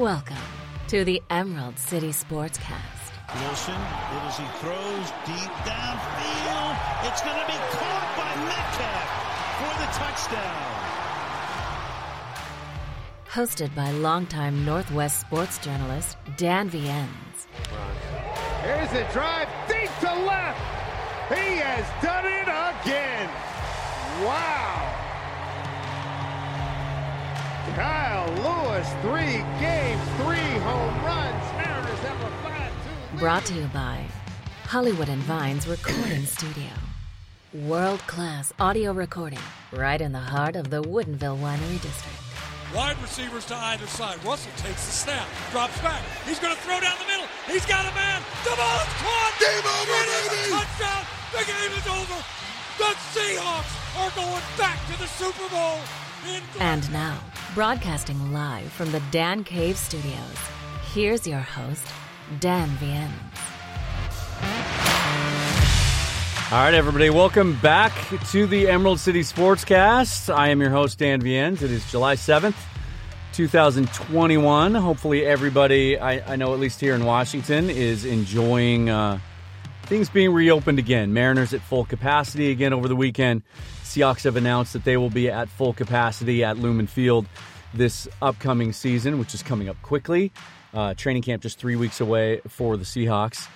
Welcome to the Emerald City Sportscast. Wilson, it as he throws deep downfield. It's going to be caught by Metcalf for the touchdown. Hosted by longtime Northwest sports journalist Dan Viennes. Here's a drive deep to left. He has done it again. Wow. Kyle Lewis, three games, three home runs. Mariners have a 5 2 Brought to you by Hollywood and Vines Recording Studio. World class audio recording right in the heart of the Woodinville Winery District. Wide receivers to either side. Russell takes the snap, drops back. He's going to throw down the middle. He's got a man. The ball is caught. Game over, It is a touchdown. The game is over. The Seahawks are going back to the Super Bowl. In And now, broadcasting live from the Dan Cave Studios, here's your host, Dan Viennes. All right, everybody, welcome back to the Emerald City Sportscast. I am your host, Dan Viennes. It is July 7th, 2021. Hopefully, everybody, I, I know at least here in Washington, is enjoying uh, things being reopened again. Mariners at full capacity again over the weekend. Seahawks have announced that they will be at full capacity at Lumen Field this upcoming season, which is coming up quickly. Uh, training camp just three weeks away for the Seahawks.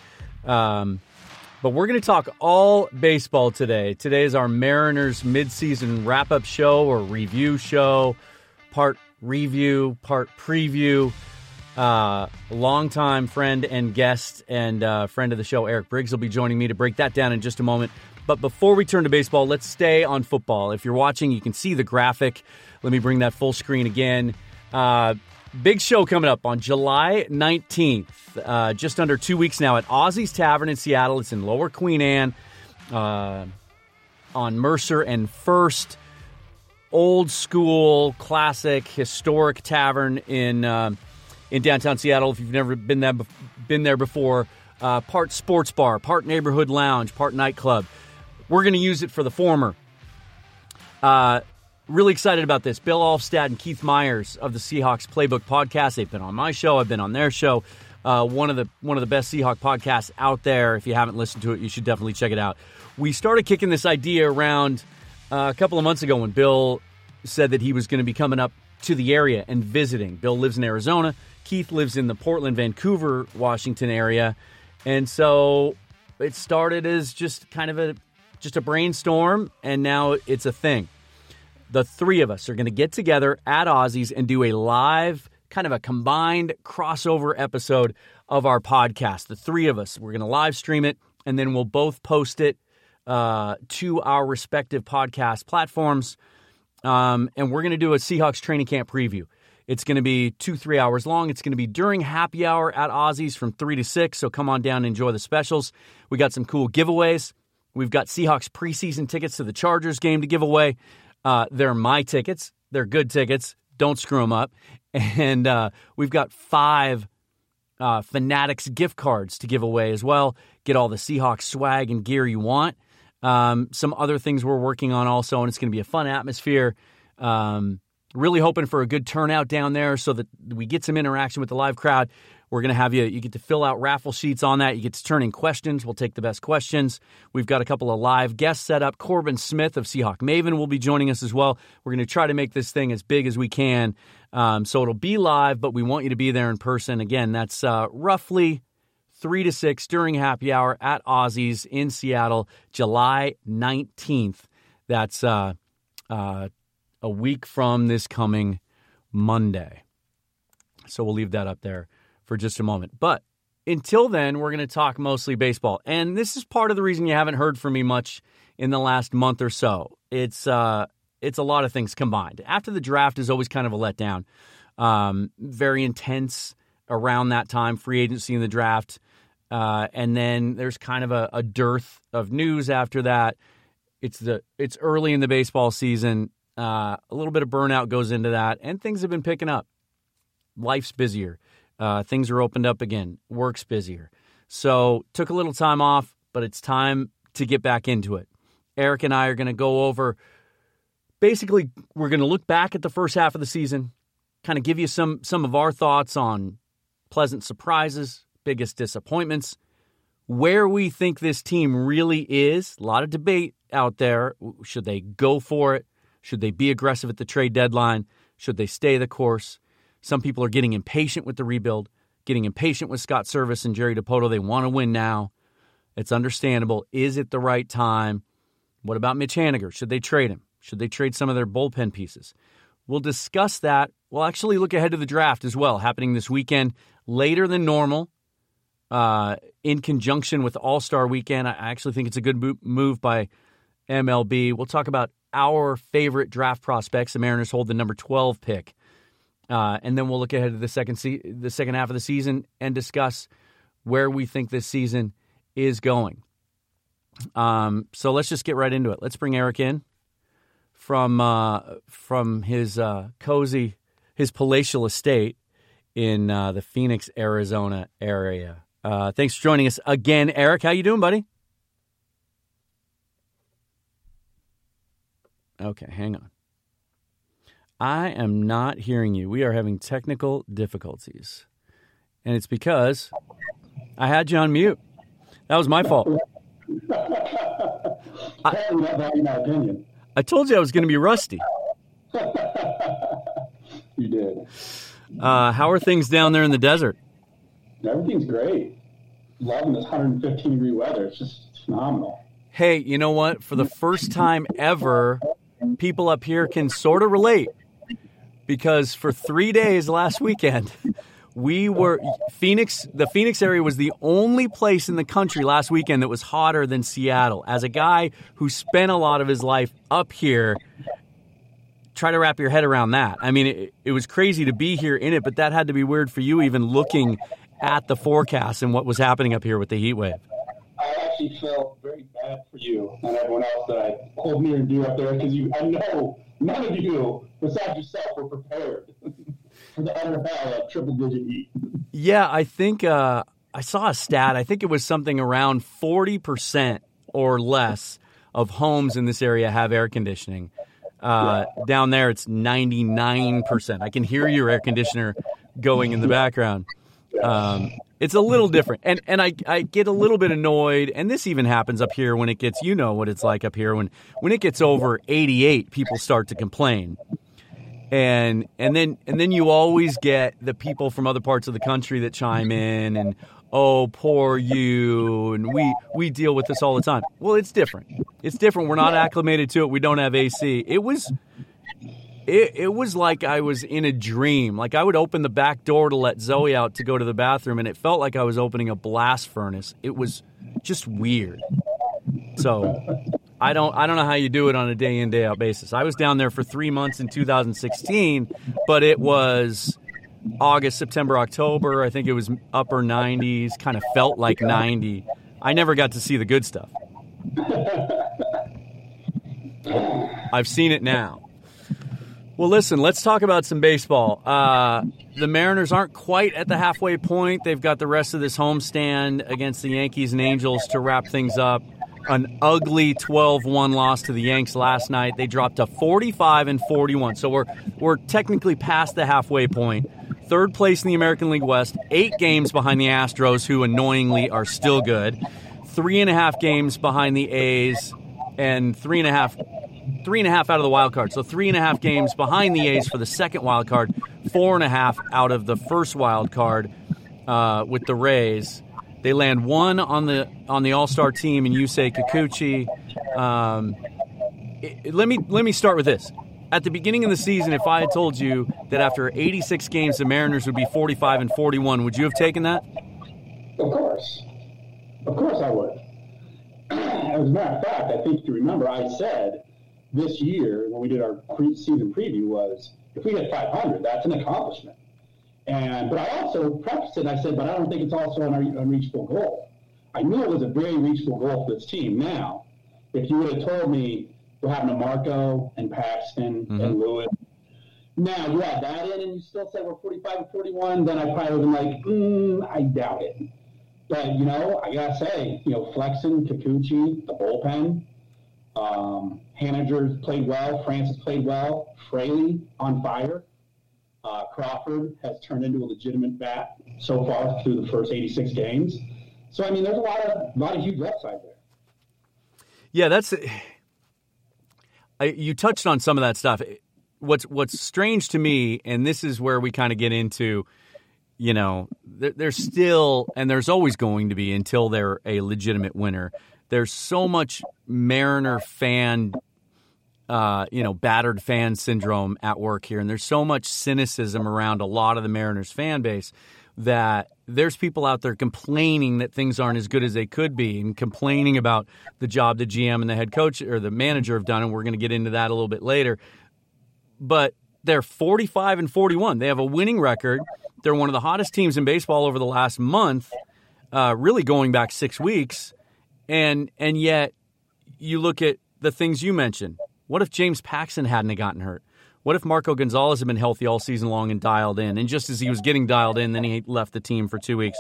Um, but we're going to talk all baseball today. Today is our Mariners midseason wrap up show or review show, part review, part preview. Uh, longtime friend and guest and uh, friend of the show, Erik Briggs, will be joining me to break that down in just a moment. But before we turn to baseball, let's stay on football. If you're watching, you can see the graphic. Let me bring that full screen again. Uh, big show coming up on July 19th, uh, just under two weeks now at Ozzy's Tavern in Seattle. It's in Lower Queen Anne uh, on Mercer and First. Old school, classic, historic tavern in um in downtown Seattle. If you've never been there, been there before, uh, part sports bar, part neighborhood lounge, part nightclub. We're going to use it for the former. Uh, really excited about this. Bill Alfstad and Keith Myers of the Seahawks Playbook podcast. They've been on my show. I've been on their show. Uh, one of the one of the best Seahawk podcasts out there. If you haven't listened to it, you should definitely check it out. We started kicking this idea around uh, a couple of months ago when Bill said that he was going to be coming up to the area and visiting. Bill lives in Arizona. Keith lives in the Portland, Vancouver, Washington area, and so it started as just kind of a just a brainstorm, and now it's a thing the three of us are going to get together at Ozzy's and do a live, kind of a combined crossover episode of our podcast. The three of us, we're going to live stream it, and then we'll both post it uh, to our respective podcast platforms. Um, and we're going to do a Seahawks training camp preview. It's going to be two, three hours long. It's going to be during happy hour at Ozzy's from three to six. So come on down and enjoy the specials. We got some cool giveaways. We've got Seahawks preseason tickets to the Chargers game to give away. Uh, they're my tickets. They're good tickets. Don't screw them up. And uh, we've got five uh, Fanatics gift cards to give away as well. Get all the Seahawks swag and gear you want. Um, some other things we're working on also, and it's going to be a fun atmosphere. Um, really hoping for a good turnout down there so that we get some interaction with the live crowd. We're going to have you, you get to fill out raffle sheets on that. You get to turn in questions. We'll take the best questions. We've got a couple of live guests set up. Corbin Smith of Seahawk Maven will be joining us as well. We're going to try to make this thing as big as we can. Um, so it'll be live, but we want you to be there in person. Again, that's uh, roughly three to six during happy hour at Ozzy's in Seattle, July 19th. That's uh, uh, a week from this coming Monday. So we'll leave that up there for just a moment. But until then, we're going to talk mostly baseball. And this is part of the reason you haven't heard from me much in the last month or so. It's uh, it's a lot of things combined. After the draft is always kind of a letdown. Um, very intense around that time, free agency and the draft. Uh, and then there's kind of a, a dearth of news after that. It's the it's early in the baseball season. Uh, a little bit of burnout goes into that, and things have been picking up. Life's busier. Uh, things are opened up again. Work's busier. So took a little time off, but it's time to get back into it. Erik and I are going to go over. Basically, we're going to look back at the first half of the season. kind of give you some some of our thoughts on pleasant surprises, biggest disappointments, where we think this team really is. A lot of debate out there. Should they go for it? Should they be aggressive at the trade deadline? Should they stay the course? Some people are getting impatient with the rebuild, getting impatient with Scott Servais and Jerry Dipoto. They want to win now. It's understandable. Is it the right time? What about Mitch Haniger? Should they trade him? Should they trade some of their bullpen pieces? We'll discuss that. We'll actually look ahead to the draft as well, happening this weekend, later than normal, uh, in conjunction with All Star Weekend. I actually think it's a good move by MLB. We'll talk about our favorite draft prospects. The Mariners hold the number twelve pick, uh, and then we'll look ahead to the second se- the second half of the season and discuss where we think this season is going. Um, so let's just get right into it. Let's bring Erik in from uh, from his uh, cozy, his palatial estate in uh, the Phoenix, Arizona area. Uh, thanks for joining us again, Erik. How you doing, buddy? Okay, hang on. I am not hearing you. We are having technical difficulties. And it's because I had you on mute. That was my fault. I. I told you I was going to be rusty. you did. Uh, how are things down there in the desert? Everything's great. Loving this 115 degree weather. It's just phenomenal. Hey, you know what? For the first time ever, people up here can sort of relate because for three days last weekend, we were Phoenix. The Phoenix area was the only place in the country last weekend that was hotter than Seattle. As a guy who spent a lot of his life up here, try to wrap your head around that. I mean, it, it was crazy to be here in it, but that had to be weird for you, even looking at the forecast and what was happening up here with the heat wave. I actually felt very bad for you and everyone else that I hold near and dear up there because you, I know none of you, besides yourself, were prepared. for the NFL at triple digit heat. Yeah, I think uh, I saw a stat. I think it was something around 40% or less of homes in this area have air conditioning. Uh, yeah. Down there, it's 99%. I can hear your air conditioner going in the background. Um, it's a little different. And and I, I get a little bit annoyed, and this even happens up here when it gets, you know what it's like up here. When, when it gets over 88, people start to complain. And and then and then you always get the people from other parts of the country that chime in and oh poor you and we we deal with this all the time. Well it's different. It's different. We're not acclimated to it. We don't have ac it was it, it was like i was in a dream like i would open the back door to let zoe out to go to the bathroom and it felt like i was opening a blast furnace it was just weird so I don't I don't know how you do it on a day in day out basis. I was down there for 3 months in 2016, but it was August, September, October. I think it was upper 90s, kind of felt like 90. I never got to see the good stuff. I've seen it now. Well, listen, let's talk about some baseball. Uh, the Mariners aren't quite at the halfway point. They've got the rest of this homestand against the Yankees and Angels to wrap things up an ugly 12-1 loss to the Yanks last night. They dropped to 45 and 41. So we're we're technically past the halfway point. Third place in the American League West, eight games behind the Astros, who annoyingly are still good. Three and a half games behind the A's, and three and a half three and a half out of the wild card. So three and a half games behind the A's for the second wild card, four and a half out of the first wild card uh, with the Rays. They land one on the on the All Star team, and Yusei Kikuchi. Um, it, let me let me start with this. At the beginning of the season, if I had told you that after 86 games the Mariners would be 45 and 41, would you have taken that? Of course, of course I would. As a matter of fact, I think you remember I said this year when we did our pre-season preview was if we hit 500, that's an accomplishment. And but I also prefaced it. I said, but I don't think it's also an unreachable goal. I knew it was a very reachable goal for this team. Now, if you would have told me what happened to Marco and Paxton mm-hmm. and Lewis, now you add that in and you still say we're 45 and 41, then I probably would have been like, mm, I doubt it. But you know, I gotta say, you know, Flexen, Kikuchi, the bullpen, um, Haniger's played well, France's played well, Fraley on fire. Uh, Crawford has turned into a legitimate bat so far through the first 86 games. So I mean, there's a lot of a lot of huge upside there. Yeah, that's. I, you touched on some of that stuff. What's what's strange to me, and this is where we kind of get into, you know, there, there's still and there's always going to be until they're a legitimate winner. There's so much Mariner fan uh, you know, battered fan syndrome at work here. And there's so much cynicism around a lot of the Mariners fan base that there's people out there complaining that things aren't as good as they could be and complaining about the job the GM and the head coach or the manager have done. And we're going to get into that a little bit later. But they're 45 and 41. They have a winning record. They're one of the hottest teams in baseball over the last month, uh, really going back six weeks. And and yet you look at the things you mentioned what if James Paxton hadn't gotten hurt? What if Marco Gonzales had been healthy all season long and dialed in? And just as he was getting dialed in, then he left the team for two weeks.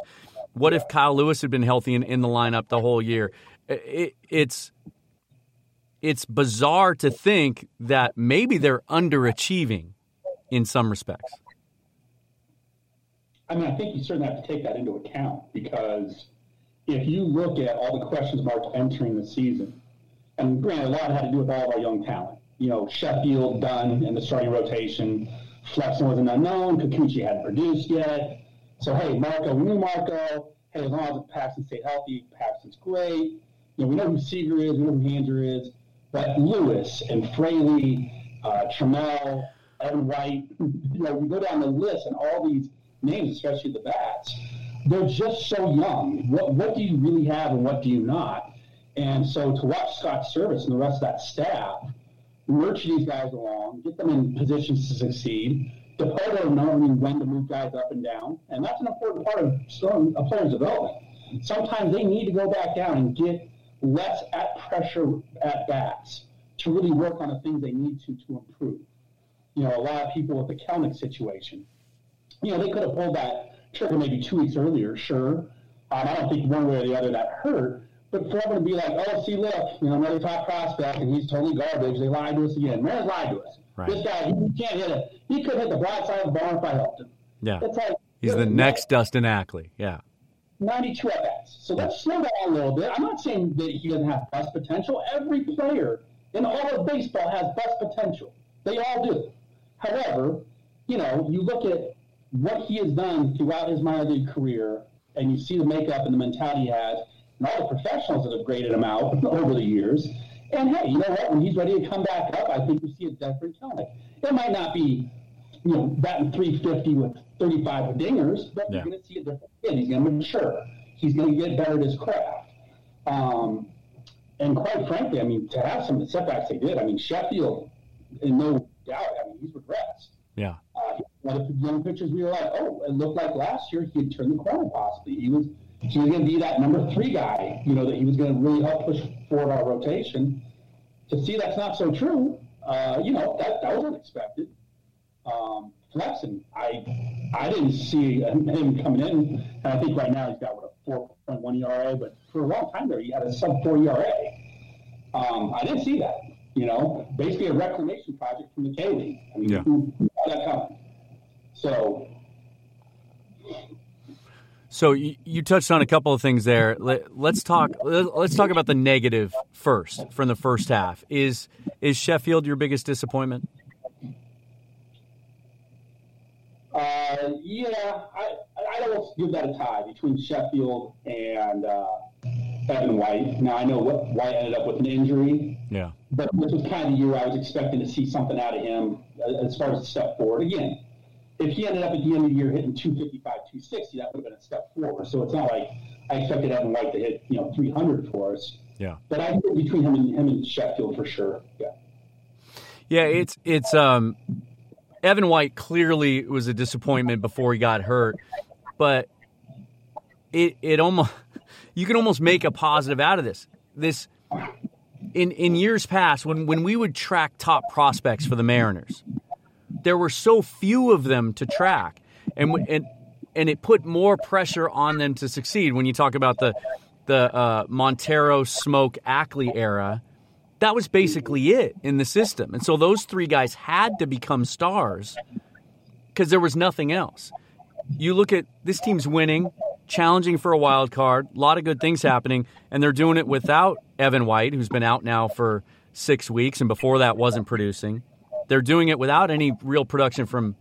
What if Kyle Lewis had been healthy and in the lineup the whole year? It, it's it's bizarre to think that maybe they're underachieving in some respects. I mean, I think you certainly have to take that into account because if you look at all the questions marks entering the season, and granted, a lot had to do with all of our young talent. You know, Sheffield Dunn in the starting rotation. Flexen was an unknown. Kikuchi hadn't produced yet. So, hey, Marco, we knew Marco. Hey, as long as Paxton stay healthy, Paxton's great. You know, we know who Seager is, we know who Haniger is. But Lewis and Fraley, uh, Trammell, Evan White, you know, we go down the list and all these names, especially the bats, they're just so young. What, what do you really have and what do you not? And so to watch Scott Servais and the rest of that staff nurture these guys along, get them in positions to succeed, Dipoto knowing when to move guys up and down, and that's an important part of a player's development. Sometimes they need to go back down and get less at pressure at bats to really work on the things they need to to improve. You know, a lot of people with the Kelenic situation, you know, they could have pulled that trigger maybe two weeks earlier, sure. Um, I don't think one way or the other that hurt, but for everyone to be like, oh, see, look, you know, another top prospect, and he's totally garbage. They lied to us again. Mariners lied to us. Right. This guy, he can't hit it. He could hit the broad side of the barn if I helped him. Yeah. It's like, he's the next Dustin Ackley. Yeah. 92 at bats. So let's slow down a little bit. I'm not saying that he doesn't have bust potential. Every player in all of baseball has bust potential. They all do. However, you know, you look at what he has done throughout his minor league career, and you see the makeup and the mentality he has and all the professionals that have graded him out over the years. And hey, you know what? When he's ready to come back up, I think we see a different Kelenic. It might not be, you know, batting 350 with 35 dingers, but yeah. you're going to see a different kid. He's going to mature. He's going to get better at his craft. Um, and quite frankly, I mean, to have some of the setbacks they did, I mean, Sheffield, in no doubt, I mean, he's regrets. Yeah. Uh, one of the young pitchers, we were like, oh, it looked like last year he had turned the corner possibly. He was he was going to be that number three guy, you know, that he was going to really help push forward our rotation. To see that's not so true, uh, you know, that, that was unexpected. Um, Flexen, I I didn't see him coming in, and I think right now he's got what a 4.1 ERA, but for a long time there he had a sub 4 ERA. Um, I didn't see that. You know, basically a reclamation project from the K League. I mean, yeah. who, who saw that coming? So so you, you, touched on a couple of things there. Let, us talk. Let's talk about the negative first from the first half. Is is Sheffield your biggest disappointment? Uh, yeah, I I don't give that a tie between Sheffield and uh, Evan White. Now I know what White ended up with an injury. Yeah, but this was kind of the year I was expecting to see something out of him as far as a step forward. Again, if he ended up at the end of the year hitting 255, 260, that would have been a step forward. So it's not like I expected Evan White to hit, you know, 300 for us. Yeah. But I think between him and him and Sheffield for sure. Yeah. Yeah, it's it's um Evan White clearly was a disappointment before he got hurt, but it it almost you can almost make a positive out of this. This in in years past when when we would track top prospects for the Mariners, there were so few of them to track, and and and it put more pressure on them to succeed. When you talk about the the uh, Montero, Smoak, Ackley era, that was basically it in the system. And so those three guys had to become stars because there was nothing else. You look at this team's winning, challenging for a wild card, a lot of good things happening, and they're doing it without Evan White, who's been out now for six weeks, and before that wasn't producing. They're doing it without any real production from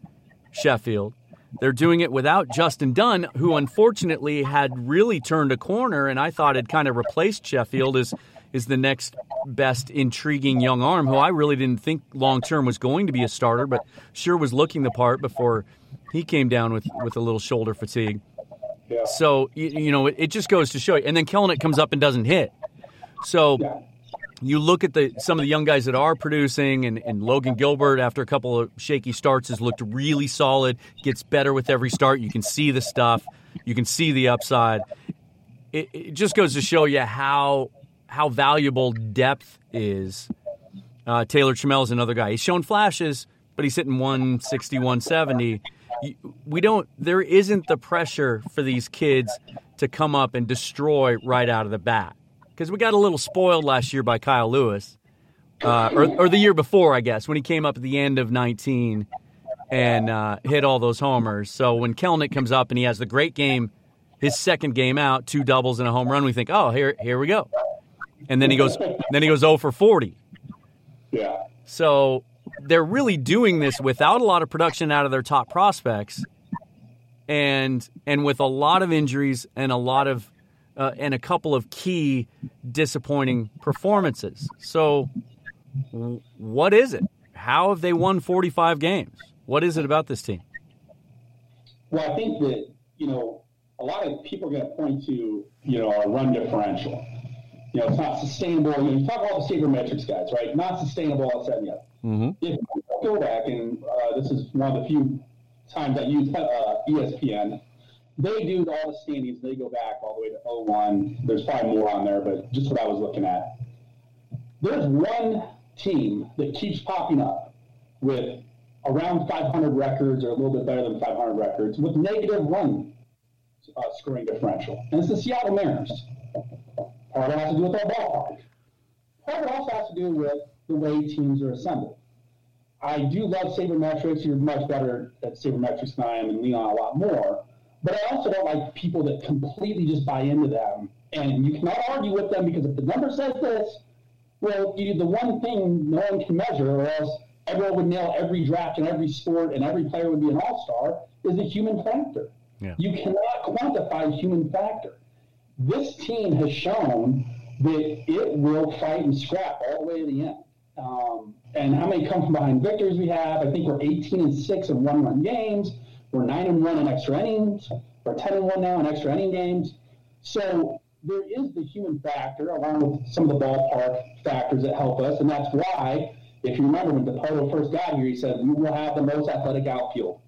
Sheffield. They're doing it without Justin Dunn, who unfortunately had really turned a corner, and I thought had kind of replaced Sheffield as is the next best intriguing young arm, who I really didn't think long term was going to be a starter, but sure was looking the part before he came down with, with a little shoulder fatigue. Yeah. So you, you know it, it just goes to show you. And then Kelenic comes up and doesn't hit. So you look at the some of the young guys that are producing, and, and Logan Gilbert after a couple of shaky starts has looked really solid. Gets better with every start. You can see the stuff. You can see the upside. It, it just goes to show you how how valuable depth is. Uh, Taylor Trammell is another guy. He's shown flashes, but he's hitting 160, 170. We don't. There isn't the pressure for these kids to come up and destroy right out of the bat because we got a little spoiled last year by Kyle Lewis, uh, or, or the year before, I guess, when he came up at the end of 19 and uh, hit all those homers. So when Kelenic comes up and he has the great game, his second game out, two doubles and a home run, we think, oh, here, here we go. And then he goes, then he goes 0 for 40. Yeah. So they're really doing this without a lot of production out of their top prospects, and and with a lot of injuries and a lot of uh, and a couple of key disappointing performances. So, w- what is it? How have they won 45 games? What is it about this team? Well, I think that, you know, a lot of people are going to point to, you know, our run differential. You know, it's not sustainable. You, know, you talk about the sabermetrics guys, right? Not sustainable, and the other. Mm-hmm. If you go back, and uh, this is one of the few times I use uh, ESPN, they do all the standings. They go back all the way to 01. There's probably more on there, but just what I was looking at. There's one team that keeps popping up with around 500 records or a little bit better than 500 records with one uh, scoring differential. And it's the Seattle Mariners. Part of it has to do with our ballpark. Part of it also has to do with the way teams are assembled. I do love sabermetrics. You're much better at sabermetrics than I am, and Leon a lot more. But I also don't like people that completely just buy into them. And you cannot argue with them because if the number says this, well, you, the one thing no one can measure, or else everyone would nail every draft and every sport and every player would be an all star, is the human factor. Yeah. You cannot quantify human factor. This team has shown that it will fight and scrap all the way to the end. Um, and how many come from behind victories we have? I think we're 18 and 6 in one run games. We're 9 and 1 in extra innings. We're 10 and 1 now in extra inning games. So there is the human factor along with some of the ballpark factors that help us. And that's why, if you remember when Dipoto first got here, he said, we will have the most athletic outfield.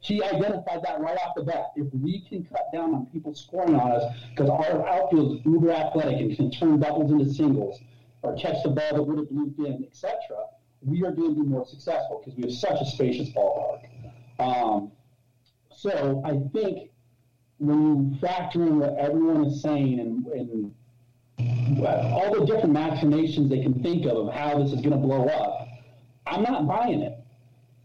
He identified that right off the bat. If we can cut down on people scoring on us, because our outfield is uber athletic and can turn doubles into singles, or catch the ball that would have looped in, etc., we are going to be more successful because we have such a spacious ballpark. Um, so I think when you factor in what everyone is saying and, and all the different machinations they can think of of how this is going to blow up, I'm not buying it.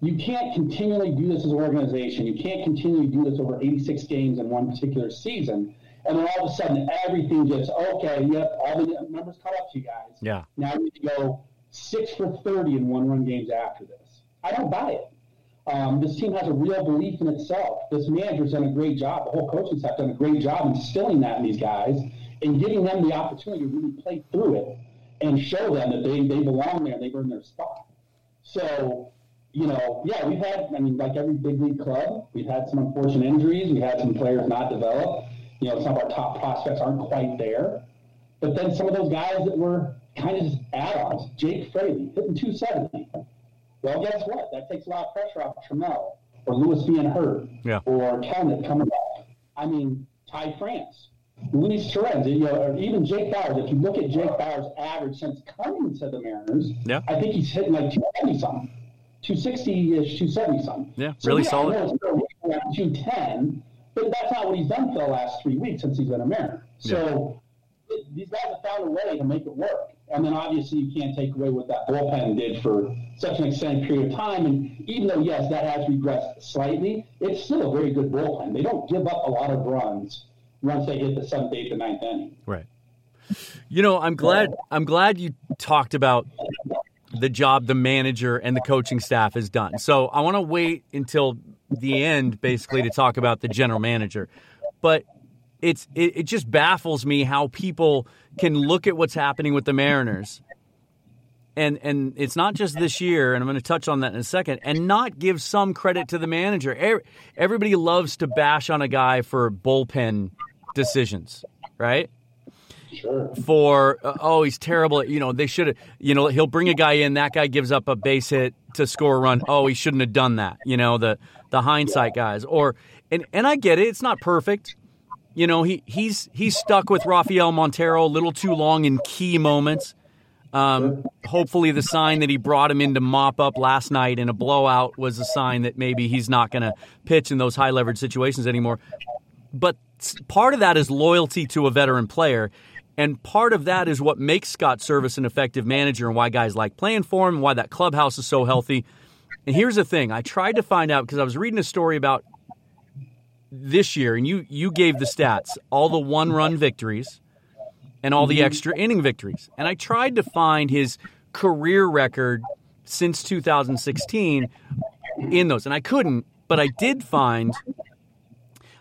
You can't continually do this as an organization. You can't continually do this over 86 games in one particular season. And then all of a sudden, everything just, okay, yep, all the numbers caught up to you guys. Yeah. Now we need to go six for 30 in one run games after this. I don't buy it. Um, this team has a real belief in itself. This manager's done a great job. The whole coaching staff done a great job instilling that in these guys and giving them the opportunity to really play through it and show them that they, they belong there and they've earned their spot. So, you know, yeah, we've had, I mean, like every big league club, we've had some unfortunate injuries. We've had some players not develop. You know, some of our top prospects aren't quite there. But then some of those guys that were kind of just add-ons, Jake Fraley, hitting 270. Well, guess what? That takes a lot of pressure off Trammell or Lewis being hurt Yeah. or Kelenic coming back. I mean, Ty France, Luis Torrens, you know, or even Jake Bauers. If you look at Jake Bauers' average since coming to the Mariners, Yeah. I think he's hitting like 270 something, 260 ish, 270 something. Yeah, really yeah, solid. I know it's still around 210, but that's not what he's done for the last three weeks since he's been a Mariner. So it- these guys have found a way to make it work. And then obviously you can't take away what that bullpen did for such an extended period of time. And even though, yes, that has regressed slightly, it's still a very good bullpen. They don't give up a lot of runs once they hit the seventh, eighth, and ninth inning. Right. You know, I'm glad I'm glad you talked about the job the manager and the coaching staff has done. So I want to wait until the end, basically, to talk about the general manager. But it's it, it just baffles me how people can look at what's happening with the Mariners. And and it's not just this year, and I'm going to touch on that in a second, and not give some credit to the manager. Everybody loves to bash on a guy for bullpen decisions, right? Sure. For uh, oh, he's terrible. You know, they should have. You know, he'll bring a guy in. That guy gives up a base hit to score a run. Oh, he shouldn't have done that. You know, the the hindsight guys. Or and and I get it. It's not perfect. You know, he he's he's stuck with Rafael Montero a little too long in key moments. Um, hopefully, the sign that he brought him in to mop up last night in a blowout was a sign that maybe he's not going to pitch in those high leverage situations anymore. But part of that is loyalty to a veteran player. And part of that is what makes Scott Servais an effective manager and why guys like playing for him, and why that clubhouse is so healthy. And here's the thing I tried to find out because I was reading a story about this year, and you you gave the stats, all the one run victories and all the mm-hmm. extra inning victories. And I tried to find his career record since 2016 in those, and I couldn't, but I did find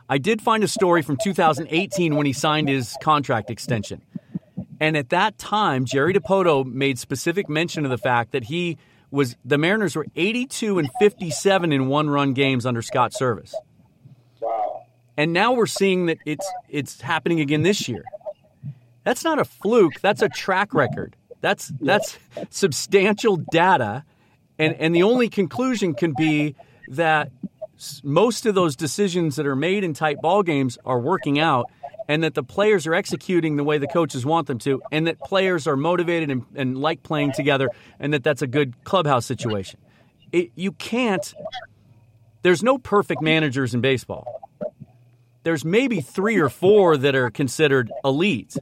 I did find a story from 2018 when he signed his contract extension. And at that time, Jerry Dipoto made specific mention of the fact that he was the Mariners were 82 and 57 in one-run games under Scott Servais. And now we're seeing that it's it's happening again this year. That's not a fluke. That's a track record. That's that's substantial data, and and the only conclusion can be that most of those decisions that are made in tight ball games are working out, and that the players are executing the way the coaches want them to, and that players are motivated and, and like playing together, and that that's a good clubhouse situation. It, you can't. There's no perfect managers in baseball there's maybe three or four that are considered elite.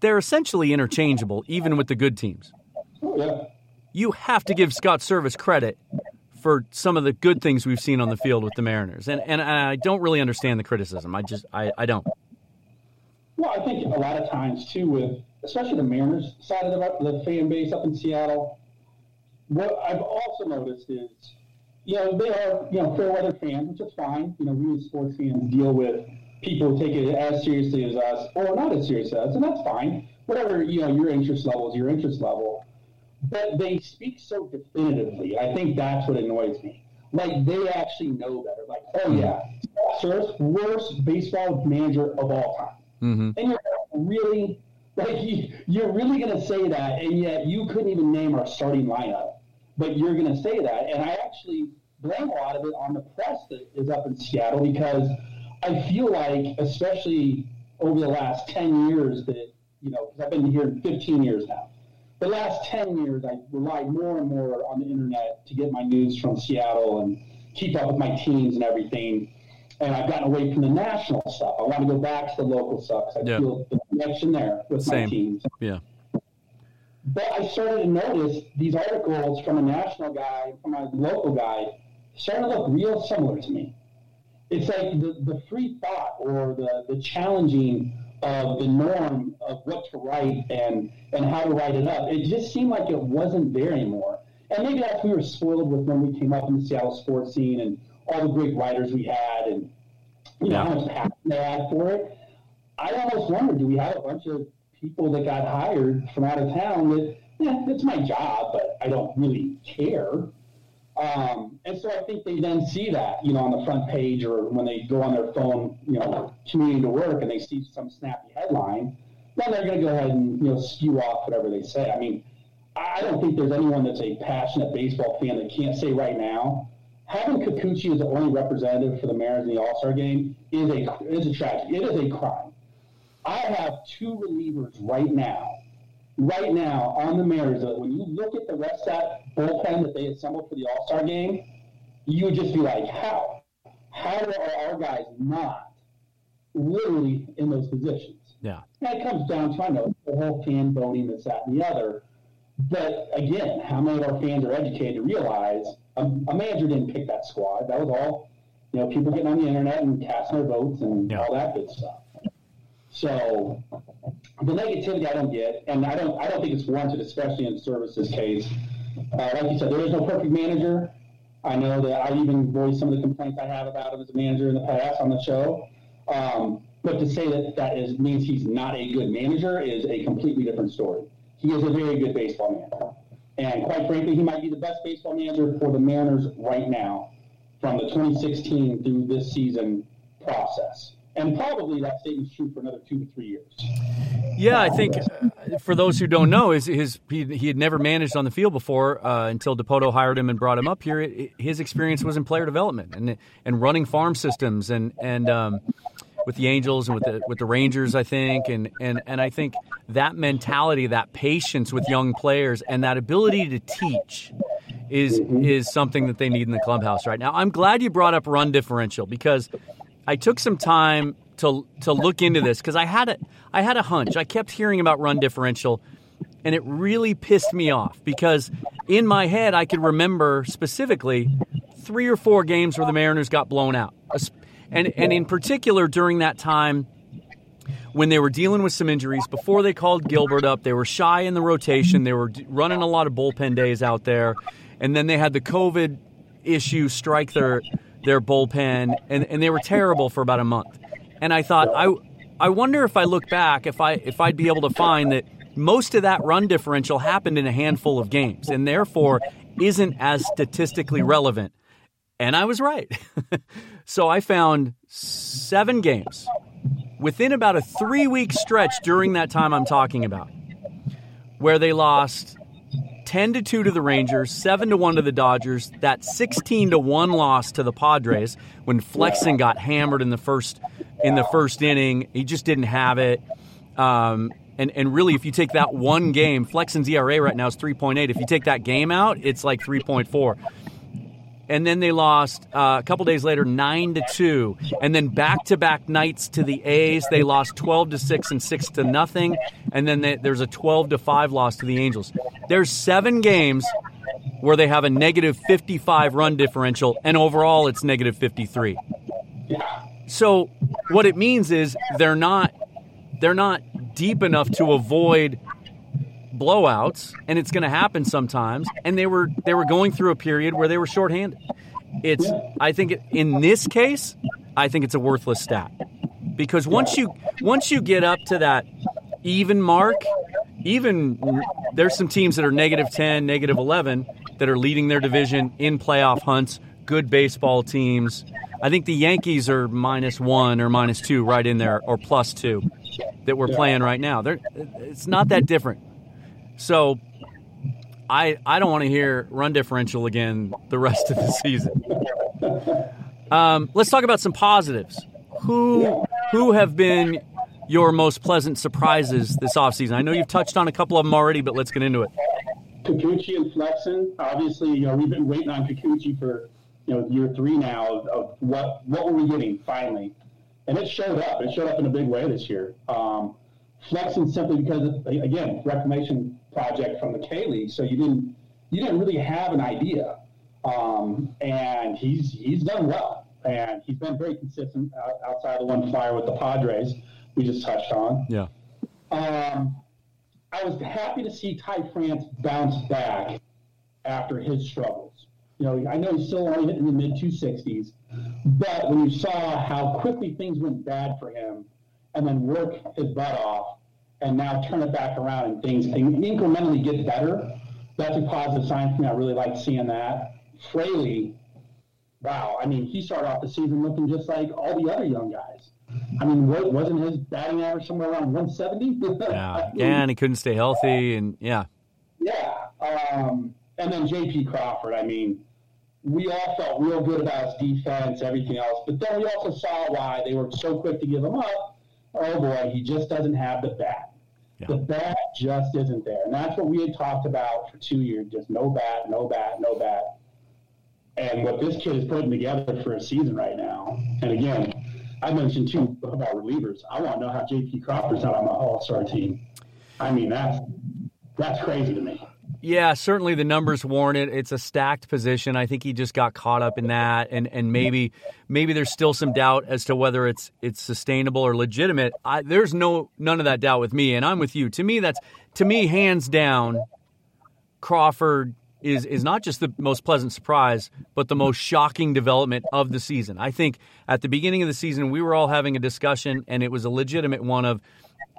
They're essentially interchangeable, even with the good teams. You have to give Scott Servais credit for some of the good things we've seen on the field with the Mariners, and and I don't really understand the criticism. I just I, I don't. Well, I think a lot of times too, with especially the Mariners side of the, the fan base up in Seattle, what I've also noticed is you know, they are, you know, fair weather fans, which is fine. You know, we as sports fans deal with people who take it as seriously as us or not as serious as us, and that's fine. Whatever, you know, your interest level is your interest level. But they speak so definitively. I think that's what annoys me. Like, they actually know better. Like, oh, yeah, Servais, worst baseball manager of all time. Mm-hmm. And you're really, like, you're really going to say that, and yet you couldn't even name our starting lineup but you're going to say that. And I actually blame a lot of it on the press that is up in Seattle because I feel like, especially over the last 10 years, that, you know, because I've been here 15 years now. The last 10 years, I relied more and more on the internet to get my news from Seattle and keep up with my teams and everything. And I've gotten away from the national stuff. I want to go back to the local stuff because I yeah. feel the connection there with Same. my teams. Yeah. But I started to notice these articles from a national guy, from a local guy, starting to look real similar to me. It's like the, the free thought or the, the challenging of the norm of what to write and, and how to write it up. It just seemed like it wasn't there anymore. And maybe that's we were spoiled with when we came up in the Seattle sports scene and all the great writers we had and you know how much passion they had for it. I almost wonder, do we have a bunch of people that got hired from out of town that, yeah, it's my job, but I don't really care. Um, and so I think they then see that, you know, on the front page or when they go on their phone, you know, commuting to work and they see some snappy headline, then they're going to go ahead and, you know, skew off whatever they say. I mean, I don't think there's anyone that's a passionate baseball fan that can't say right now, having Kikuchi as the only representative for the Mariners in the All Star game is a is a tragedy. It is a crime. I have two relievers right now, right now on the Mariners when you look at the rest of that bullpen that they assembled for the All Star game, you would just be like, how? How are our guys not literally in those positions? Yeah. And it comes down to, I know, the whole fan voting, this, that, and the other. But again, how many of our fans are educated to realize a, a manager didn't pick that squad? That was all, you know, people getting on the internet and casting their votes and Yeah. all that good stuff. So the negativity I don't get, and I don't, I don't think it's warranted, especially in Servais's case. Uh, like you said, there is no perfect manager. I know that I even voiced some of the complaints I have about him as a manager in the past on the show. Um, but to say that that is, means he's not a good manager is a completely different story. He is a very good baseball manager. And quite frankly, he might be the best baseball manager for the Mariners right now from the 2016 through this season process. And probably that statement's true for another two to three years. Yeah, I think uh, for those who don't know, his, his he, he had never managed on the field before uh, until Dipoto hired him and brought him up here. It- his experience was in player development and and running farm systems and and um, with the Angels and with the with the Rangers, I think, and and and I think that mentality, that patience with young players, and that ability to teach is is something that they need in the clubhouse right now. I'm glad you brought up run differential because I took some time to to look into this because I had a I had a hunch. I kept hearing about run differential, and it really pissed me off because in my head I could remember specifically three or four games where the Mariners got blown out, and and in particular during that time when they were dealing with some injuries before they called Gilbert up. They were shy in the rotation. They were running a lot of bullpen days out there, and then they had the COVID issue strike their their bullpen, and, and they were terrible for about a month. And I thought, I I wonder if I look back, if I if I'd be able to find that most of that run differential happened in a handful of games, and therefore isn't as statistically relevant. And I was right. so I found seven games within about a three week stretch during that time I'm talking about, where they lost 10 to 2 to the Rangers, 7 to 1 to the Dodgers, that 16 to 1 loss to the Padres when Flexen got hammered in the first in the first inning. He just didn't have it. Um, and, and really, if you take that one game, Flexen's ERA right now is 3.8. If you take that game out, it's like 3.4 and then they lost uh, a couple days later nine to two, and then back to back nights to the A's. They lost twelve to six and six to nothing, and then they, there's a twelve to five loss to the Angels. There's seven games where they have a negative fifty five run differential, and overall it's negative fifty three. So what it means is they're not they're not deep enough to avoid blowouts, and it's going to happen sometimes. And they were they were going through a period where they were shorthanded. It's I think it, in this case, I think it's a worthless stat because once you once you get up to that even mark, even there's some teams that are negative ten, negative eleven that are leading their division in playoff hunts. Good baseball teams. I think the Yankees are minus one or minus two right in there, or plus two that we're playing right now. They're, it's not that different. So I I don't want to hear run differential again the rest of the season. Um, let's talk about some positives. Who who have been your most pleasant surprises this offseason? I know you've touched on a couple of them already, but let's get into it. Kikuchi and Flexen, obviously, you know, we've been waiting on Kikuchi for, you know, year three now of, of what what were we getting finally, and it showed up. It showed up in a big way this year. Um, Flexen simply because, again, reclamation project from the K League, so you didn't you didn't really have an idea, um, and he's he's done well, and he's been very consistent out- outside the one flyer with the Padres we just touched on. Yeah. Um, I was happy to see Ty France bounce back after his struggles. You know, I know he's still only hitting the mid 260s, but when you saw how quickly things went bad for him and then work his butt off and now turn it back around and things in- incrementally get better, that's a positive sign for me. I really like seeing that. Fraley, wow, I mean, he started off the season looking just like all the other young guys. I mean, wa- wasn't his batting average somewhere around 170? Yeah. and he couldn't stay healthy, and yeah. Yeah. Um, and then J.P. Crawford, I mean, we all felt real good about his defense, everything else, but then we also saw why they were so quick to give him up. Oh boy, he just doesn't have the bat. Yeah. The bat just isn't there. And that's what we had talked about for two years just no bat, no bat, no bat. And what this kid is putting together for a season right now, and again, I mentioned too about relievers. I want to know how J.P. Crawford's not on my All Star team. I mean, that's that's crazy to me. Yeah, certainly the numbers warrant it. It's a stacked position. I think he just got caught up in that, and and maybe maybe there's still some doubt as to whether it's it's sustainable or legitimate. I, there's no none of that doubt with me, and I'm with you. To me, that's to me hands down. Crawford is is not just the most pleasant surprise, but the most shocking development of the season. I think at the beginning of the season we were all having a discussion, and it was a legitimate one of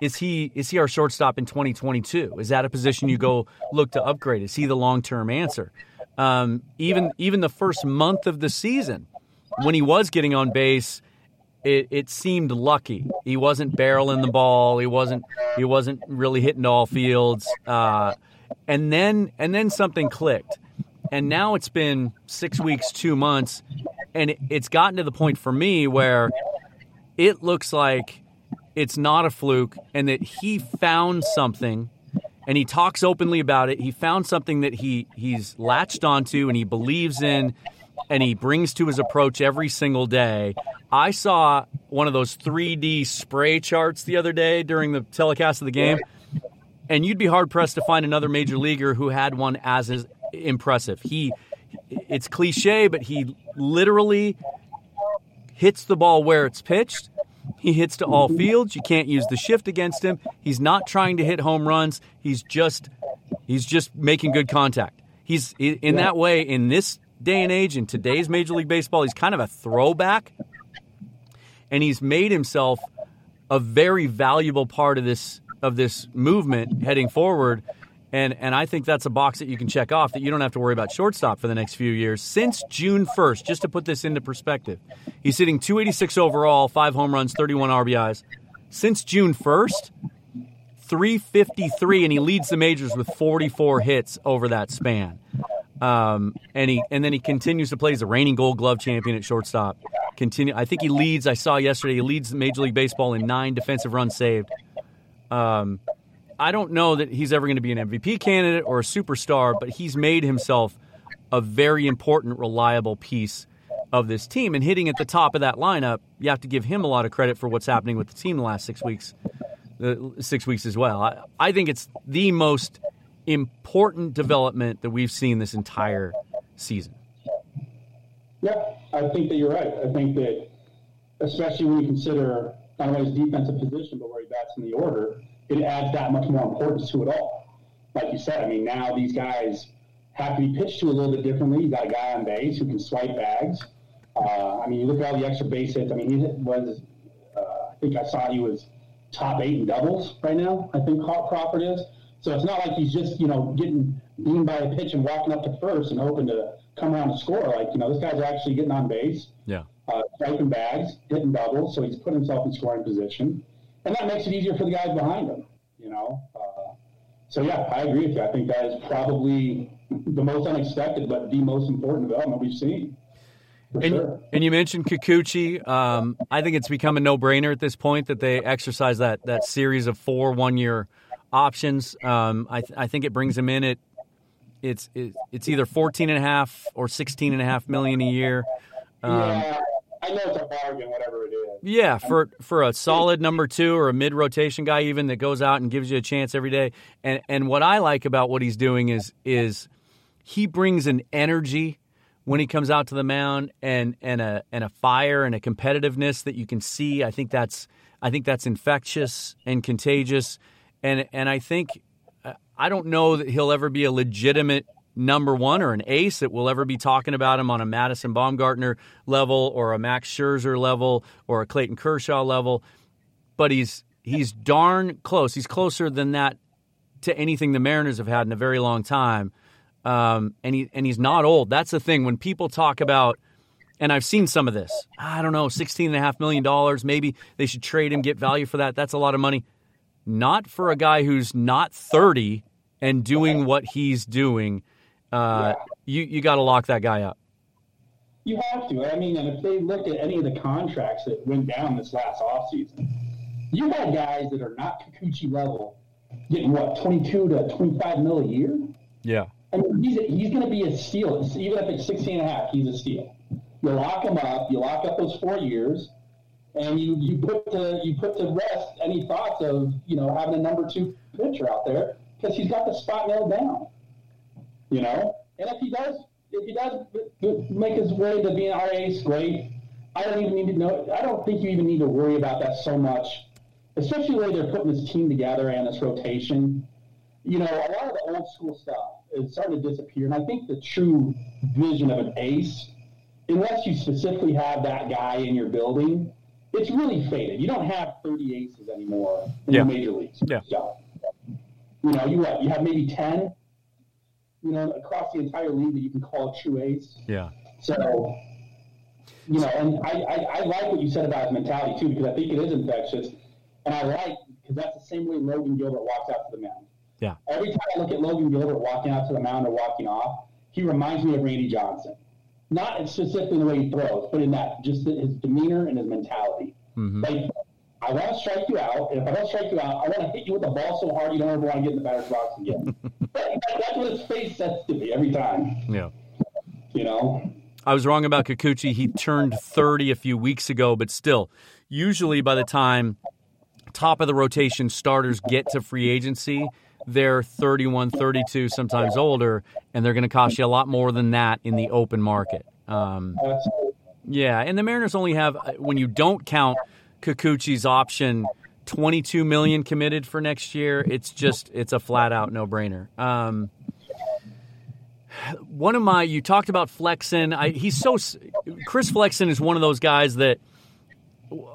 is he is he our shortstop in 2022? Is that a position you go look to upgrade? Is he the long term answer? Um, even even the first month of the season, when he was getting on base, it, it seemed lucky. He wasn't barreling the ball. He wasn't he wasn't really hitting all fields. Uh, and then and then something clicked and now it's been six weeks two months and it's gotten to the point for me where it looks like it's not a fluke and that he found something and he talks openly about it he found something that he he's latched onto and he believes in and he brings to his approach every single day i saw one of those 3d spray charts the other day during the telecast of the game and you'd be hard pressed to find another major leaguer who had one as, impressive. He, it's cliche, but he literally hits the ball where it's pitched. He hits to all fields. You can't use the shift against him. He's not trying to hit home runs. He's just he's just making good contact. He's in that way in this day and age in today's Major League Baseball. He's kind of a throwback, and he's made himself a very valuable part of this of this movement heading forward. And, and I think that's a box that you can check off that you don't have to worry about shortstop for the next few years. Since June 1st, just to put this into perspective, he's hitting 286 overall, five home runs, 31 RBIs. Since June 1st, 353, and he leads the majors with 44 hits over that span. Um, and he and then he continues to play as a reigning Gold Glove champion at shortstop. Continue. I think he leads. I saw yesterday. He leads Major League Baseball in nine defensive runs saved. Um, I don't know that he's ever going to be an MVP candidate or a superstar, but he's made himself a very important, reliable piece of this team. And hitting at the top of that lineup, you have to give him a lot of credit for what's happening with the team the last six weeks, uh, six weeks as well. I, I think it's the most important development that we've seen this entire season. Yeah, I think that you're right. I think that, especially when you consider not only his defensive position, but where he bats in the order, it adds that much more importance to it all. Like you said, I mean, now these guys have to be pitched to a little bit differently. You got a guy on base who can swipe bags. Uh, I mean, you look at all the extra base hits. I mean, he was, uh, I think I saw he was top eight in doubles right now. I think Crawford is. So it's not like he's just you know getting beaten by a pitch and walking up to first and hoping to come around and score. Like you know, this guy's actually getting on base. Yeah uh, swiping bags, hitting doubles, so he's put himself in scoring position, and that makes it easier for the guys behind them. You know, uh, so yeah, I agree with you. I think that is probably the most unexpected, but the most important development we've seen. And, sure. and, you mentioned Kikuchi. Um, I think it's become a no-brainer at this point that they exercise that that series of four one-year options. Um, I, th- I, think it brings him in at it's it's either 14 and a half or 16 and a half million a year. Um, yeah, I know it's a bargain, whatever it is. Yeah, for for a solid number two or a mid rotation guy, even that goes out and gives you a chance every day. And and what I like about what he's doing is is he brings an energy when he comes out to the mound and and a and a fire and a competitiveness that you can see. I think that's I think that's infectious and contagious. And and I think uh, I don't know that he'll ever be a legitimate number one or an ace that we'll ever be talking about him on a Madison Bumgarner level or a Max Scherzer level or a Clayton Kershaw level, but he's he's darn close. He's closer than that to anything the Mariners have had in a very long time. Um, and he and he's not old. That's the thing. When people talk about, and I've seen some of this. I don't know, sixteen and a half million dollars. Maybe they should trade him, get value for that. That's a lot of money. Not for a guy who's not thirty and doing what he's doing uh, yeah. you you got to lock that guy up. You have to. I mean, and if they look at any of the contracts that went down this last offseason, you had guys that are not Kikuchi level getting what, 22 to 25 mil a year? Yeah. I mean, he's, he's going to be a steal. Even if it's 16 and a half, he's a steal. You lock him up, you lock up those four years, and you, you put to you put to rest any thoughts of you know having a number two pitcher out there because he's got the spot nailed down. You know, and if he does if he does make his way to being our ace, great. I don't even need to know. I don't think you even need to worry about that so much, especially the way they're putting this team together and this rotation. You know, a lot of the old school stuff is starting to disappear, and I think the true vision of an ace, unless you specifically have that guy in your building, it's really faded. You don't have 30 aces anymore in Yeah. the major leagues. Yeah. So, you know, you? You have maybe 10, you know, across the entire league that you can call a true ace. Yeah. So, you know, and I, I, I like what you said about his mentality too, because I think it is infectious. And I like, because that's the same way Logan Gilbert walks out to the mound. Yeah. Every time I look at Logan Gilbert walking out to the mound or walking off, he reminds me of Randy Johnson. Not specifically the way he throws, but in that, just his demeanor and his mentality. Mm-hmm. Like, I want to strike you out, and if I don't strike you out, I want to hit you with the ball so hard you don't ever want to get in the batter's box again. That- that's what his face says to me every time, Yeah. you know? I was wrong about Kikuchi. He turned 30 a few weeks ago, but still, usually by the time top of the rotation starters get to free agency, they're 31, 32, sometimes older, and they're going to cost you a lot more than that in the open market. Um, yeah, and the Mariners only have, uh, when you don't count Kikuchi's option, 22 million committed for next year. It's just, it's a flat out no brainer. Um, one of my you talked about Flexen. I, he's so Chris Flexen is one of those guys that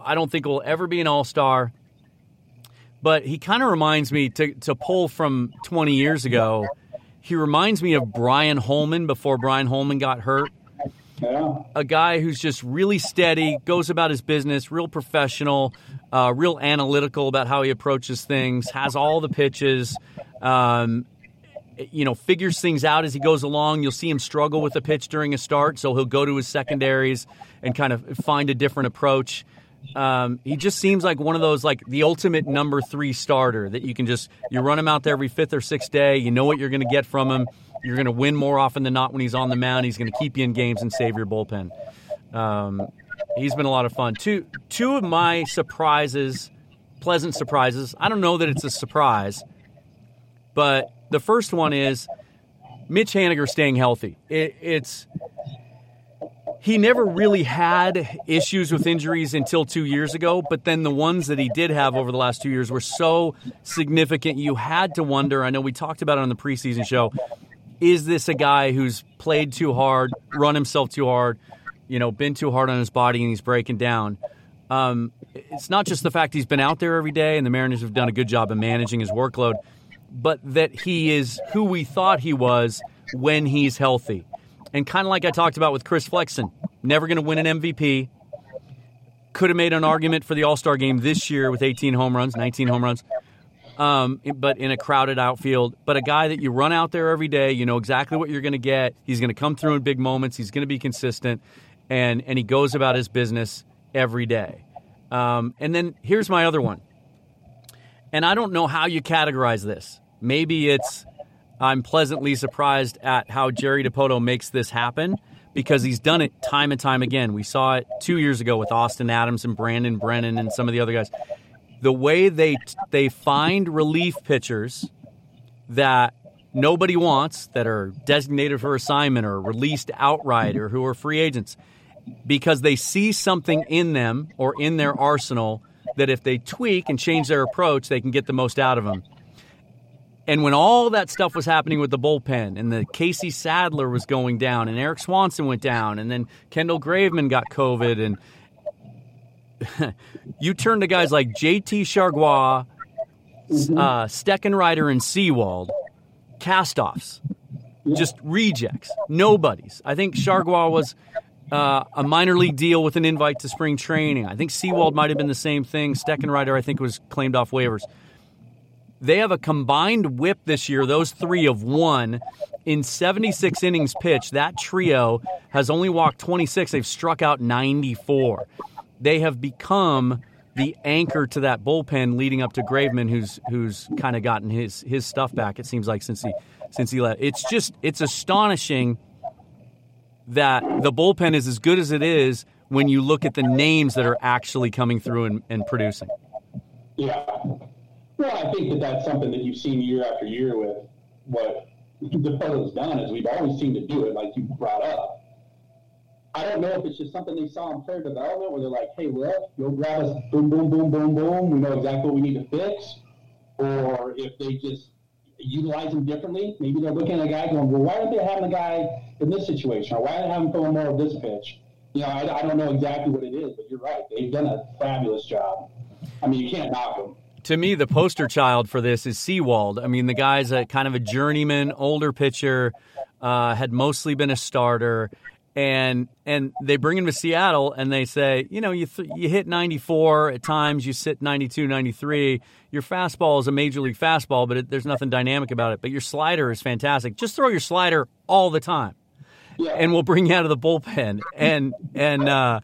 I don't think will ever be an All Star, but he kind of reminds me to to pull from 20 years ago. He reminds me of Brian Holman before Brian Holman got hurt. Yeah. A guy who's just really steady, goes about his business, real professional, uh, real analytical about how he approaches things, has all the pitches. Um, you know, figures things out as he goes along. You'll see him struggle with a pitch during a start, so he'll go to his secondaries and kind of find a different approach. Um, he just seems like one of those like the ultimate number three starter that you can just you run him out there every fifth or sixth day. You know what you're going to get from him. You're going to win more often than not when he's on the mound. He's going to keep you in games and save your bullpen. Um, he's been a lot of fun. Two two of my surprises, pleasant surprises. I don't know that it's a surprise, but the first one is Mitch Haniger staying healthy. It, it's he never really had issues with injuries until two years ago, but then the ones that he did have over the last two years were so significant. You had to wonder. I know we talked about it on the preseason show. Is this a guy who's played too hard, run himself too hard, you know, been too hard on his body, and he's breaking down? Um, it's not just the fact he's been out there every day, and the Mariners have done a good job of managing his workload, but that he is who we thought he was when he's healthy. And kind of like I talked about with Chris Flexen, never going to win an MVP. Could have made an argument for the All Star game this year with 18 home runs, 19 home runs, um, but in a crowded outfield. But a guy that you run out there every day, you know exactly what you're going to get. He's going to come through in big moments. He's going to be consistent, and and he goes about his business every day. Um, and then here's my other one, and I don't know how you categorize this. Maybe it's I'm pleasantly surprised at how Jerry Dipoto makes this happen because he's done it time and time again. We saw it two years ago with Austin Adams and Brandon Brennan and some of the other guys. The way they they find relief pitchers that nobody wants, that are designated for assignment or released outright or who are free agents, because they see something in them or in their arsenal that if they tweak and change their approach, they can get the most out of them. And when all that stuff was happening with the bullpen and the Casey Sadler was going down and Erik Swanson went down and then Kendall Graveman got COVID and you turn to guys like JT Chargois, uh, Steckenrider, and Sewald, castoffs, just rejects, nobodies. I think Chargois was uh, a minor league deal with an invite to spring training. I think Sewald might have been the same thing. Steckenrider, I think, was claimed off waivers. They have a combined whip this year, those three of one. In 76 innings pitched, that trio has only walked 26. They've struck out 94. They have become the anchor to that bullpen leading up to Graveman, who's who's kind of gotten his his stuff back. It seems like since he since he left. It's just it's astonishing that the bullpen is as good as it is when you look at the names that are actually coming through and, and producing. Yeah. Well, I think that that's something that you've seen year after year with what the Dakota's done is we've always seemed to do it, like you brought up. I don't know if it's just something they saw in player development where they're like, hey, look, go grab us, boom, boom, boom, boom, boom. We know exactly what we need to fix. Or if they just utilize him differently. Maybe they're looking at a guy going, well, why aren't they having a guy in this situation? Or why are they having throwing more of this pitch? You know, I, I don't know exactly what it is, but you're right. They've done a fabulous job. I mean, you can't knock them. To me, the poster child for this is Sewald. I mean, the guy's a kind of a journeyman, older pitcher, uh, had mostly been a starter and and they bring him to Seattle and they say, you know, you th- you hit 94 at times, you sit 92, 93. Your fastball is a major league fastball, but it, there's nothing dynamic about it. But your slider is fantastic. Just throw your slider all the time, yeah. and we'll bring you out of the bullpen. And and uh,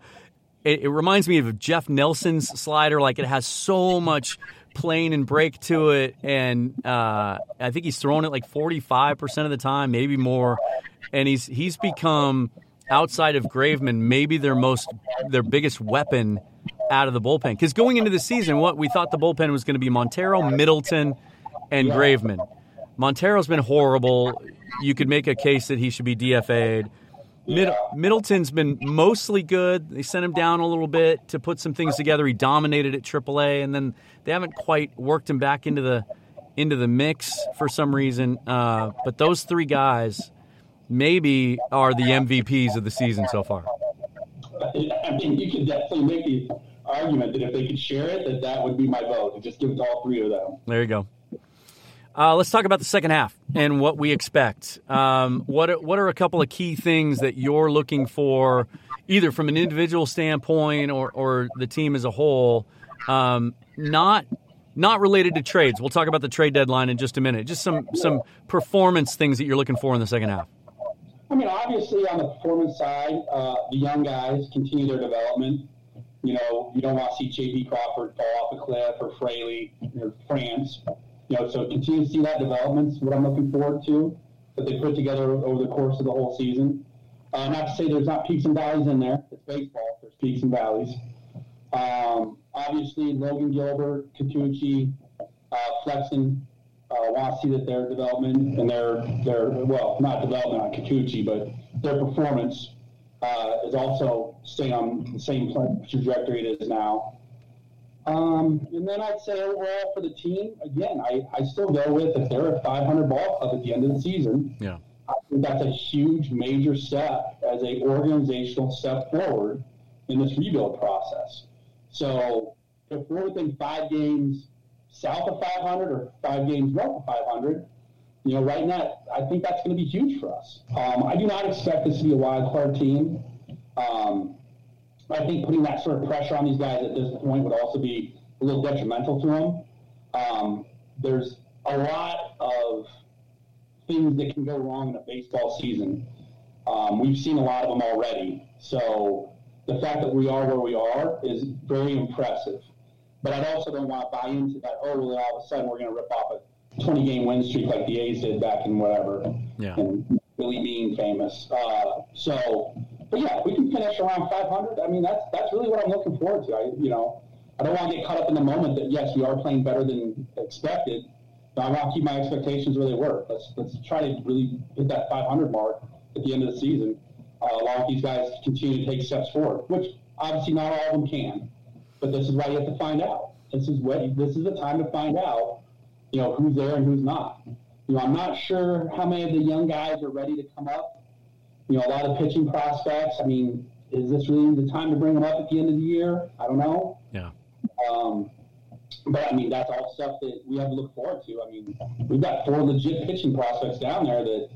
it, it reminds me of Jeff Nelson's slider. Like it has so much plane and break to it, and uh, I think he's throwing it like 45 percent of the time, maybe more. And he's he's become outside of Graveman, maybe their most their biggest weapon out of the bullpen. Because going into the season, what we thought the bullpen was going to be Montero, Middleton, and Graveman. Montero's been horrible. You could make a case that he should be DFA'd. Mid- Middleton's been mostly good. They sent him down a little bit to put some things together. He dominated at AAA, and then they haven't quite worked him back into the into the mix for some reason. Uh, but those three guys maybe are the MVPs of the season so far. I mean, you could definitely make the argument that if they could share it, that that would be my vote. Just give it to all three of them. There you go. Uh, let's talk about the second half and what we expect. Um, what are, what are a couple of key things that you're looking for, either from an individual standpoint or, or the team as a whole? Um, not not related to trades. We'll talk about the trade deadline in just a minute. Just some some performance things that you're looking for in the second half. I mean, obviously on the performance side, uh, the young guys continue their development. You know, you don't want to see J.P. Crawford fall off a cliff or Fraley or France. You know, so continue to see that development is what I'm looking forward to that they put together over the course of the whole season. Uh, not to say there's not peaks and valleys in there. It's baseball. There's peaks and valleys. Um, obviously, Logan Gilbert, Kikuchi, uh, Flexen, uh, want to see that their development and their their well, not development on Kikuchi, but their performance uh, is also staying on the same trajectory it is now. Um, and then I'd say overall for the team, again, I, I still go with if they're a 500 ball club at the end of the season. Yeah. I think that's a huge, major step as a organizational step forward in this rebuild process. So if we're within five games south of 500 or five games north of 500, you know, right now, I think that's going to be huge for us. Um, I do not expect this to be a wild card team. Um, I think putting that sort of pressure on these guys at this point would also be a little detrimental to them. Um, there's a lot of things that can go wrong in a baseball season. Um, we've seen a lot of them already. So the fact that we are where we are is very impressive. But I also don't want to buy into that. Oh, well, all of a sudden we're going to rip off a 20 game win streak like the A's did back in whatever. Yeah. And Billy Beane famous. Uh, so, but yeah, we can finish around 500. I mean, that's that's really what I'm looking forward to. I, you know, I don't want to get caught up in the moment that yes, we are playing better than expected. But I want to keep my expectations where they were. Let's let's try to really hit that 500 mark at the end of the season. Uh, allow these guys to continue to take steps forward, which obviously not all of them can. But this is why you have to find out. This is what this is the time to find out, you know, who's there and who's not. You know, I'm not sure how many of the young guys are ready to come up. You know, a lot of pitching prospects. I mean, is this really the time to bring them up at the end of the year? I don't know. Yeah. Um, but I mean, that's all stuff that we have to look forward to. I mean, we've got four legit pitching prospects down there that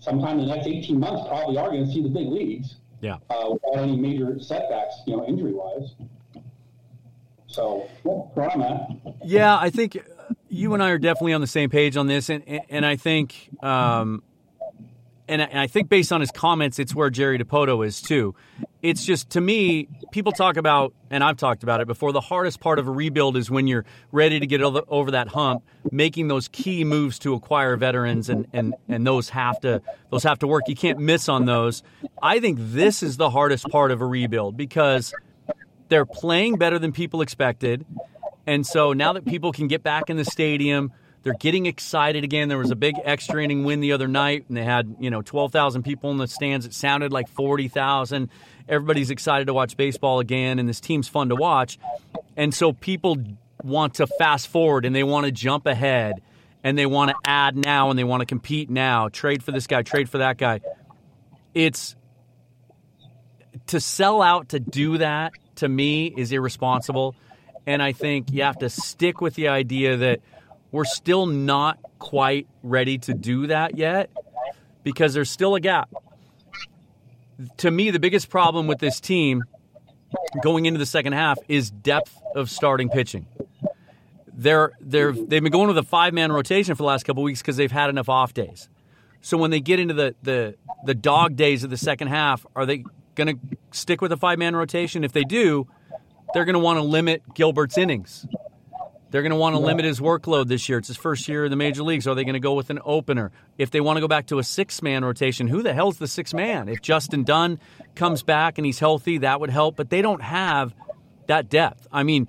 sometime in the next 18 months probably are going to see the big leagues. Yeah. Uh, without any major setbacks, you know, injury wise. So, where I'm at. Yeah, I think you and I are definitely on the same page on this, and and I think, um, and I think based on his comments, it's where Jerry Dipoto is too. it's just to me, people talk about, and I've talked about it before. The hardest part of a rebuild is when you're ready to get over that hump, making those key moves to acquire veterans, and and and those have to those have to work. You can't miss on those. I think this is the hardest part of a rebuild because they're playing better than people expected, and so now that people can get back in the stadium. They're getting excited again. There was a big extra inning win the other night, and they had you know twelve thousand people in the stands. It sounded like forty thousand everybody's excited to watch baseball again, and this team's fun to watch. And so people want to fast forward and they want to jump ahead and they want to add now and they want to compete now, trade for this guy, trade for that guy. It's to sell out to do that to me is irresponsible. And I think you have to stick with the idea that we're still not quite ready to do that yet because there's still a gap to me, the biggest problem with this team going into the second half is depth of starting pitching. They're they're they've been going with a five man rotation for the last couple weeks because they've had enough off days. So when they get into the the the dog days of the second half, are they going to stick with a five man rotation? If they do, they're going to want to limit Gilbert's innings. They're going to want to limit his workload this year. It's his first year in the major leagues. Are they going to go with an opener? If they want to go back to a six man rotation, who the hell's the six man? If Justin Dunn comes back and he's healthy, that would help. But they don't have that depth. I mean,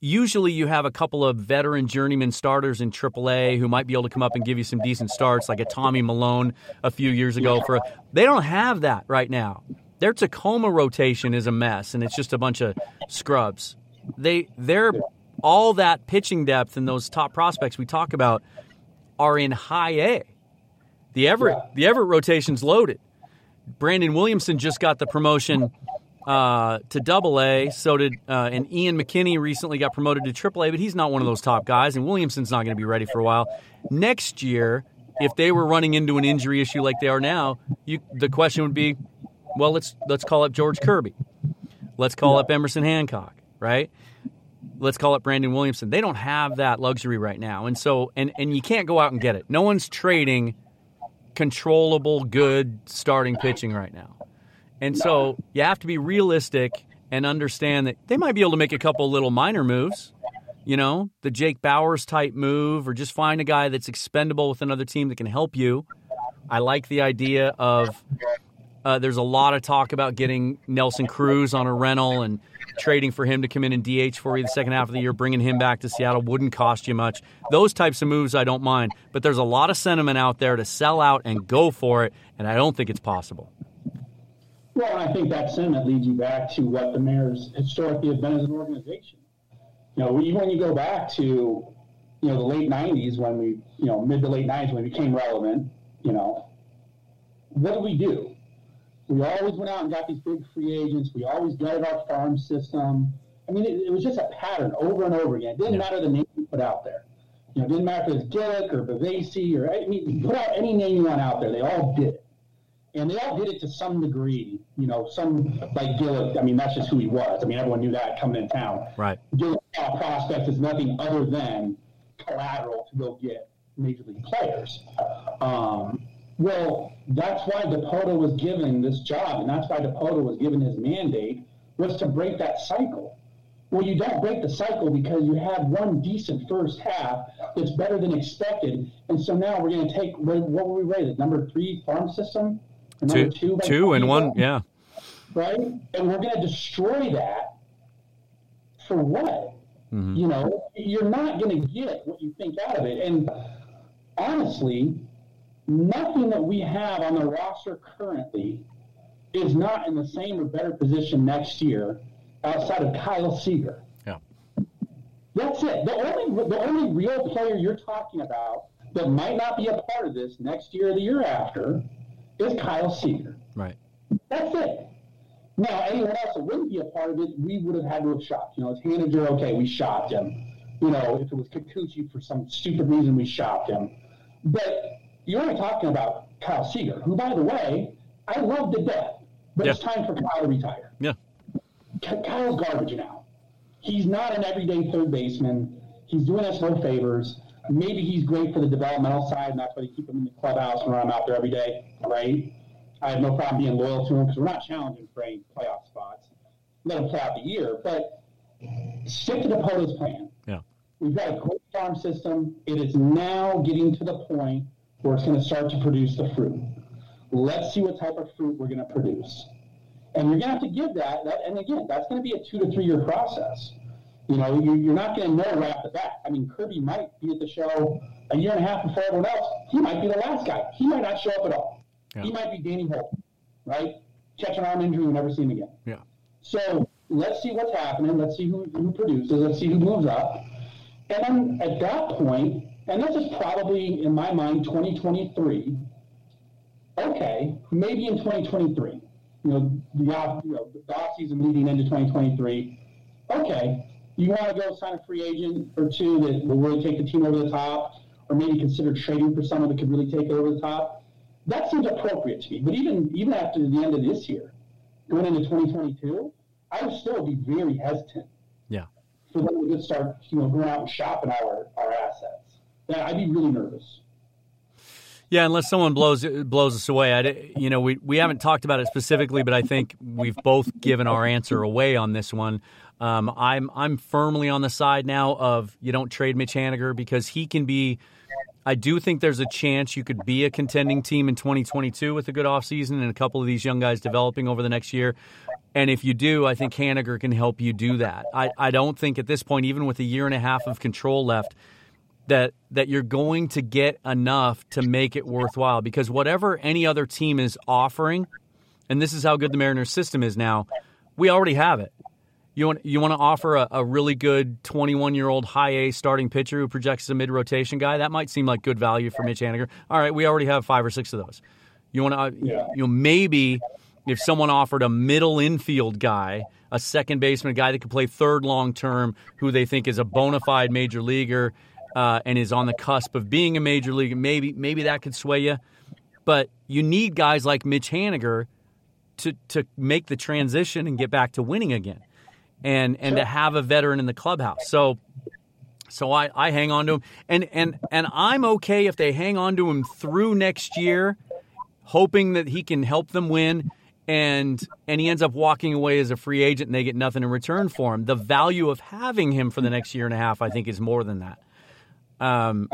usually you have a couple of veteran journeyman starters in AAA who might be able to come up and give you some decent starts, like a Tommy Milone a few years ago. For a, they don't have that right now. Their Tacoma rotation is a mess, and it's just a bunch of scrubs. They they're all that pitching depth and those top prospects we talk about are in high A. The Everett the Everett rotation's loaded. Brandon Williamson just got the promotion uh, to Double A. So did uh, and Ian McKinney recently got promoted to Triple A, but he's not one of those top guys. And Williamson's not going to be ready for a while. Next year, if they were running into an injury issue like they are now, you, the question would be, well, let's let's call up George Kirby, let's call yeah. up Emerson Hancock, right? let's call up Brandon Williamson. They don't have that luxury right now. And so and and you can't go out and get it. No one's trading controllable good starting pitching right now. And so you have to be realistic and understand that they might be able to make a couple little minor moves. You know, the Jake Bauers type move or just find a guy that's expendable with another team that can help you. I like the idea of uh, there's a lot of talk about getting Nelson Cruz on a rental and trading for him to come in and DH for you the second half of the year, bringing him back to Seattle wouldn't cost you much. Those types of moves I don't mind, but there's a lot of sentiment out there to sell out and go for it, and I don't think it's possible. Well, I think that sentiment leads you back to what the Mariners historically have been as an organization. You know, even when you go back to, you know, the late '90s when we, you know, mid to late '90s when we became relevant, you know, what did we do? We always went out and got these big free agents. We always gutted our farm system. I mean, it, it was just a pattern over and over again. It didn't yeah. matter the name you put out there. You know, it didn't matter if it was Gillick or Bavasi or I mean, put out any name you want out there. They all did it, and they all did it to some degree. You know, some like Gillick. I mean, that's just who he was. I mean, everyone knew that coming in town. Right. Gillick uh, prospects is nothing other than collateral to go get major league players. Um, well, that's why Dipoto was given this job, and that's why Dipoto was given his mandate was to break that cycle. Well, you don't break the cycle because you had one decent first half that's better than expected, and so now we're going to take what were we rated? Number three farm system, number two, two, two and one, yeah, right. And we're going to destroy that for what? Mm-hmm. You know, you're not going to get what you think out of it, and honestly, nothing that we have on the roster currently is not in the same or better position next year outside of Kyle Seager. Yeah. That's it. The only the only real player you're talking about that might not be a part of this next year or the year after is Kyle Seager. Right. That's it. Now, anyone else that wouldn't be a part of it, we would have had to have shot. You know, it's Haniger, okay, we shot him. You know, if it was Kikuchi for some stupid reason, we shot him. But you're only talking about Kyle Seager, who, by the way, I love to death, but yeah. it's time for Kyle to retire. Yeah. Kyle's garbage now. He's not an everyday third baseman. He's doing us no favors. Maybe he's great for the developmental side, and that's why they keep him in the clubhouse and run him out there every day, right? I have no problem being loyal to him because we're not challenging for any playoff spots. let him play out the year. But stick to Dipoto's plan. Yeah. We've got a great farm system. It is now getting to the point where it's going to start to produce the fruit. Let's see what type of fruit we're going to produce. And you're going to have to give that, that and again, that's going to be a two to three year process. You know, you, you're not going to know right off the bat. I mean, Kirby might be at the show a year and a half before everyone else. He might be the last guy. He might not show up at all. Yeah. He might be Danny Hultzen, right? Catch an arm injury, we never see him again. Yeah. So let's see what's happening. Let's see who, who produces. Let's see who moves up. And then at that point, and this is probably in my mind 2023. Okay, maybe in 2023. You know, the off, you know, the off season leading into 2023. Okay, you want to go sign a free agent or two that will really take the team over the top, or maybe consider trading for someone that could really take it over the top. That seems appropriate to me. But even even after the end of this year, going into 2022, I would still be very hesitant Yeah. for them to just start, you know, going out and shopping our, our assets. Yeah, I'd be really nervous. Yeah, unless someone blows blows us away. I, you know, we, we haven't talked about it specifically, but I think we've both given our answer away on this one. Um, I'm I'm firmly on the side now of you don't trade Mitch Haniger because he can be. I do think there's a chance you could be a contending team in 2022 with a good offseason and a couple of these young guys developing over the next year. And if you do, I think Haniger can help you do that. I, I don't think at this point, even with a year and a half of control left, that that you're going to get enough to make it worthwhile because whatever any other team is offering, and this is how good the Mariners system is now, we already have it. You want you want to offer a, a really good 21 year old high A starting pitcher who projects as a mid rotation guy. That might seem like good value for Mitch Haniger. All right, we already have five or six of those. You want to you know maybe if someone offered a middle infield guy, a second baseman, a guy that could play third long term, who they think is a bona fide major leaguer uh, and is on the cusp of being a major league, maybe maybe that could sway you. But you need guys like Mitch Haniger to to make the transition and get back to winning again, and and to have a veteran in the clubhouse. So. So I, I hang on to him, and, and and I'm okay if they hang on to him through next year, hoping that he can help them win, and and he ends up walking away as a free agent, and they get nothing in return for him. The value of having him for the next year and a half, I think, is more than that. Um,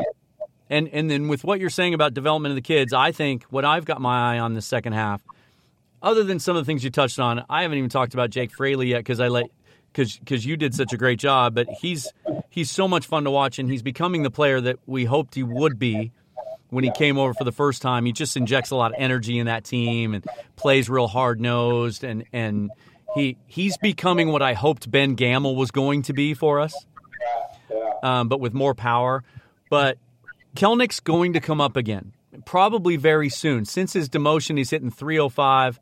and and then with what you're saying about development of the kids, I think what I've got my eye on the second half, other than some of the things you touched on, I haven't even talked about Jake Fraley yet because I let because you did such a great job. But he's he's so much fun to watch, and he's becoming the player that we hoped he would be when he came over for the first time. He just injects a lot of energy in that team and plays real hard nosed, and and he he's becoming what I hoped Ben Gamel was going to be for us um, but with more power. But Kelenic's going to come up again, probably very soon. Since his demotion, he's hitting 305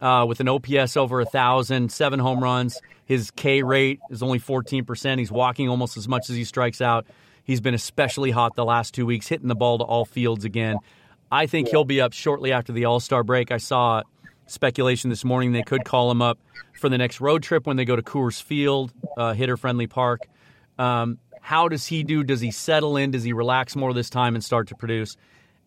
uh, with an OPS over 1,000, seven home runs. His K rate is only 14%. He's walking almost as much as he strikes out. He's been especially hot the last two weeks, hitting the ball to all fields again. I think he'll be up shortly after the All Star break. I saw speculation this morning they could call him up for the next road trip when they go to Coors Field, uh, hitter friendly park. Um, how does he do? Does he settle in? Does he relax more this time and start to produce?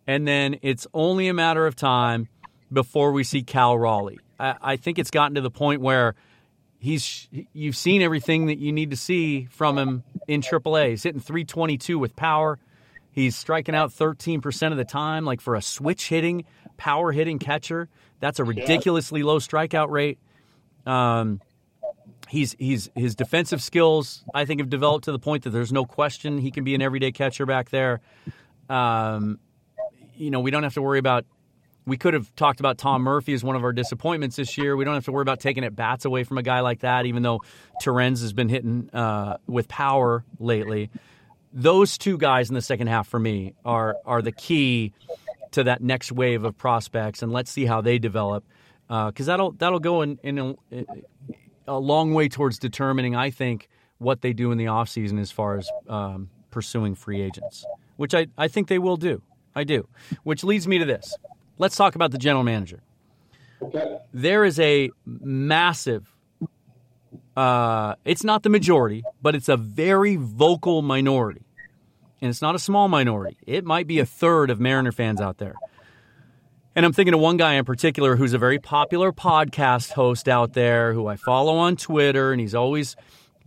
And then it's only a matter of time before we see Cal Raleigh. I, I think it's gotten to the point where he's you've seen everything that you need to see from him in AAA. He's hitting 322 with power. He's striking out 13% of the time. Like for a switch hitting, power hitting catcher, that's a ridiculously low strikeout rate. Um, he's he's his defensive skills I think have developed to the point that there's no question he can be an everyday catcher back there. Um, you know, we don't have to worry about. We could have talked about Tom Murphy as one of our disappointments this year. We don't have to worry about taking at bats away from a guy like that, even though Torrens has been hitting uh, with power lately. Those two guys in the second half for me are are the key to that next wave of prospects, and let's see how they develop because that'll that'll go in, in a, long way towards determining, I think, what they do in the offseason as far as um, pursuing free agents, which I, I think they will do. I do. Which leads me to this. Let's talk about the general manager. Okay. There is a massive, uh, it's not the majority, but it's a very vocal minority. And it's not a small minority. It might be a third of Mariner fans out there And I'm thinking of one guy in particular who's a very popular podcast host out there who I follow on Twitter, and he's always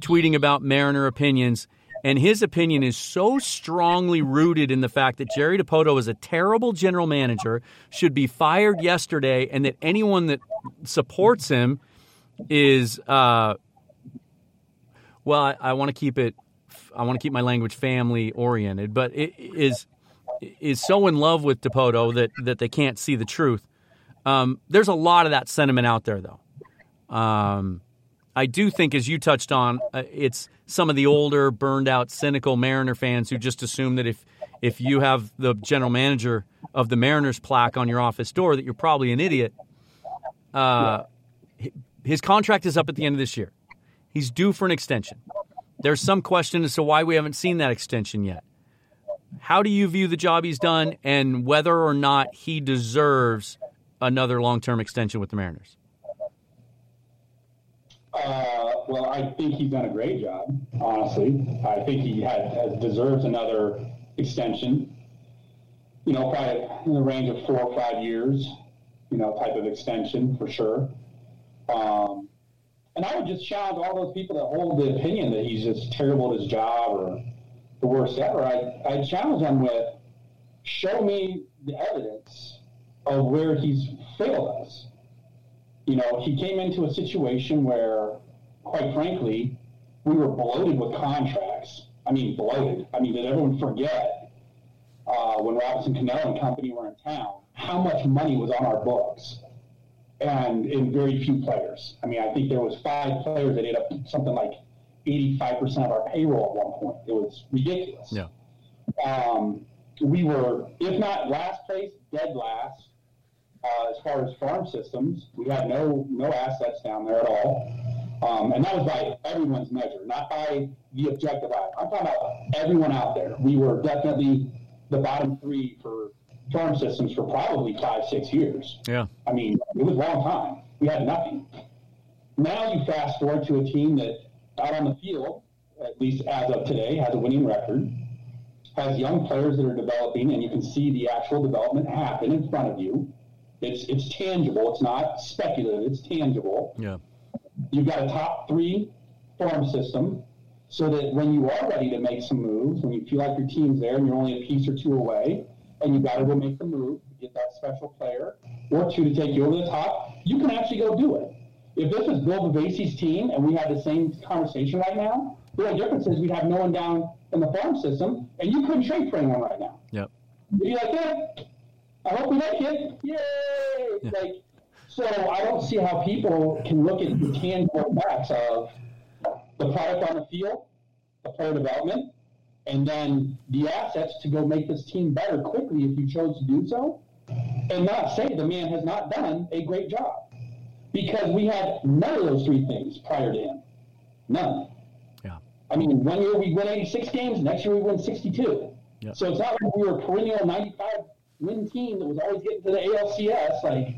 tweeting about Mariner opinions. And his opinion is so strongly rooted in the fact that Jerry Dipoto is a terrible general manager, should be fired yesterday, and that anyone that supports him is, uh, well, I, I want to keep it, I want to keep my language family oriented, but it is is so in love with Dipoto that that they can't see the truth. Um, there's a lot of that sentiment out there, though. Um, I do think, as you touched on, uh, it's some of the older, burned out, cynical Mariner fans who just assume that if if you have the general manager of the Mariners plaque on your office door, that you're probably an idiot. Uh, his contract is up at the end of this year. He's due for an extension. There's some question as to why we haven't seen that extension yet. How do you view the job he's done and whether or not he deserves another long term extension with the Mariners? Uh, well, I think he's done a great job, honestly. I think he had, deserves another extension. You know, probably in the range of four or five years, you know, type of extension for sure. Um, and I would just challenge all those people that hold the opinion that he's just terrible at his job or the worst ever, I, I challenge him with show me the evidence of where he's failed us. You know, he came into a situation where, quite frankly, we were bloated with contracts. I mean, bloated. I mean, did everyone forget uh, when Robinson Cano and company were in town how much money was on our books? And in very few players. I mean, I think there was five players that ate up something like 85% of our payroll at one point. It was ridiculous. Yeah. Um, we were, if not last place, dead last uh, as far as farm systems. We had no no assets down there at all. Um, and that was by everyone's measure, not by the objective eye. I'm talking about everyone out there. We were definitely the bottom three for farm systems for probably five, six years. Yeah. I mean, it was a long time. We had nothing. Now you fast forward to a team that out on the field, at least as of today, has a winning record, has young players that are developing, and you can see the actual development happen in front of you. It's it's tangible. It's not speculative. It's tangible. Yeah. You've got a top three farm system, so that when you are ready to make some moves, when you feel like your team's there and you're only a piece or two away, and you've got to go make the move, get that special player or two to take you over the top, you can actually go do it. If this was Bill Bavasi's team and we had the same conversation right now, the only difference is we'd have no one down in the farm system, and you couldn't trade for anyone right now. Yep. You'd be like, yeah, I hope we like it. Yay! Yeah. Like, so I don't see how people can look at the tangible facts of the product on the field, the player development, and then the assets to go make this team better quickly if you chose to do so, and not say the man has not done a great job because we had none of those three things prior to him. None. Yeah. I mean, one year we win 86 games, next year we win 62. Yeah. So it's not like we were a perennial 95 win team that was always getting to the ALCS. Like,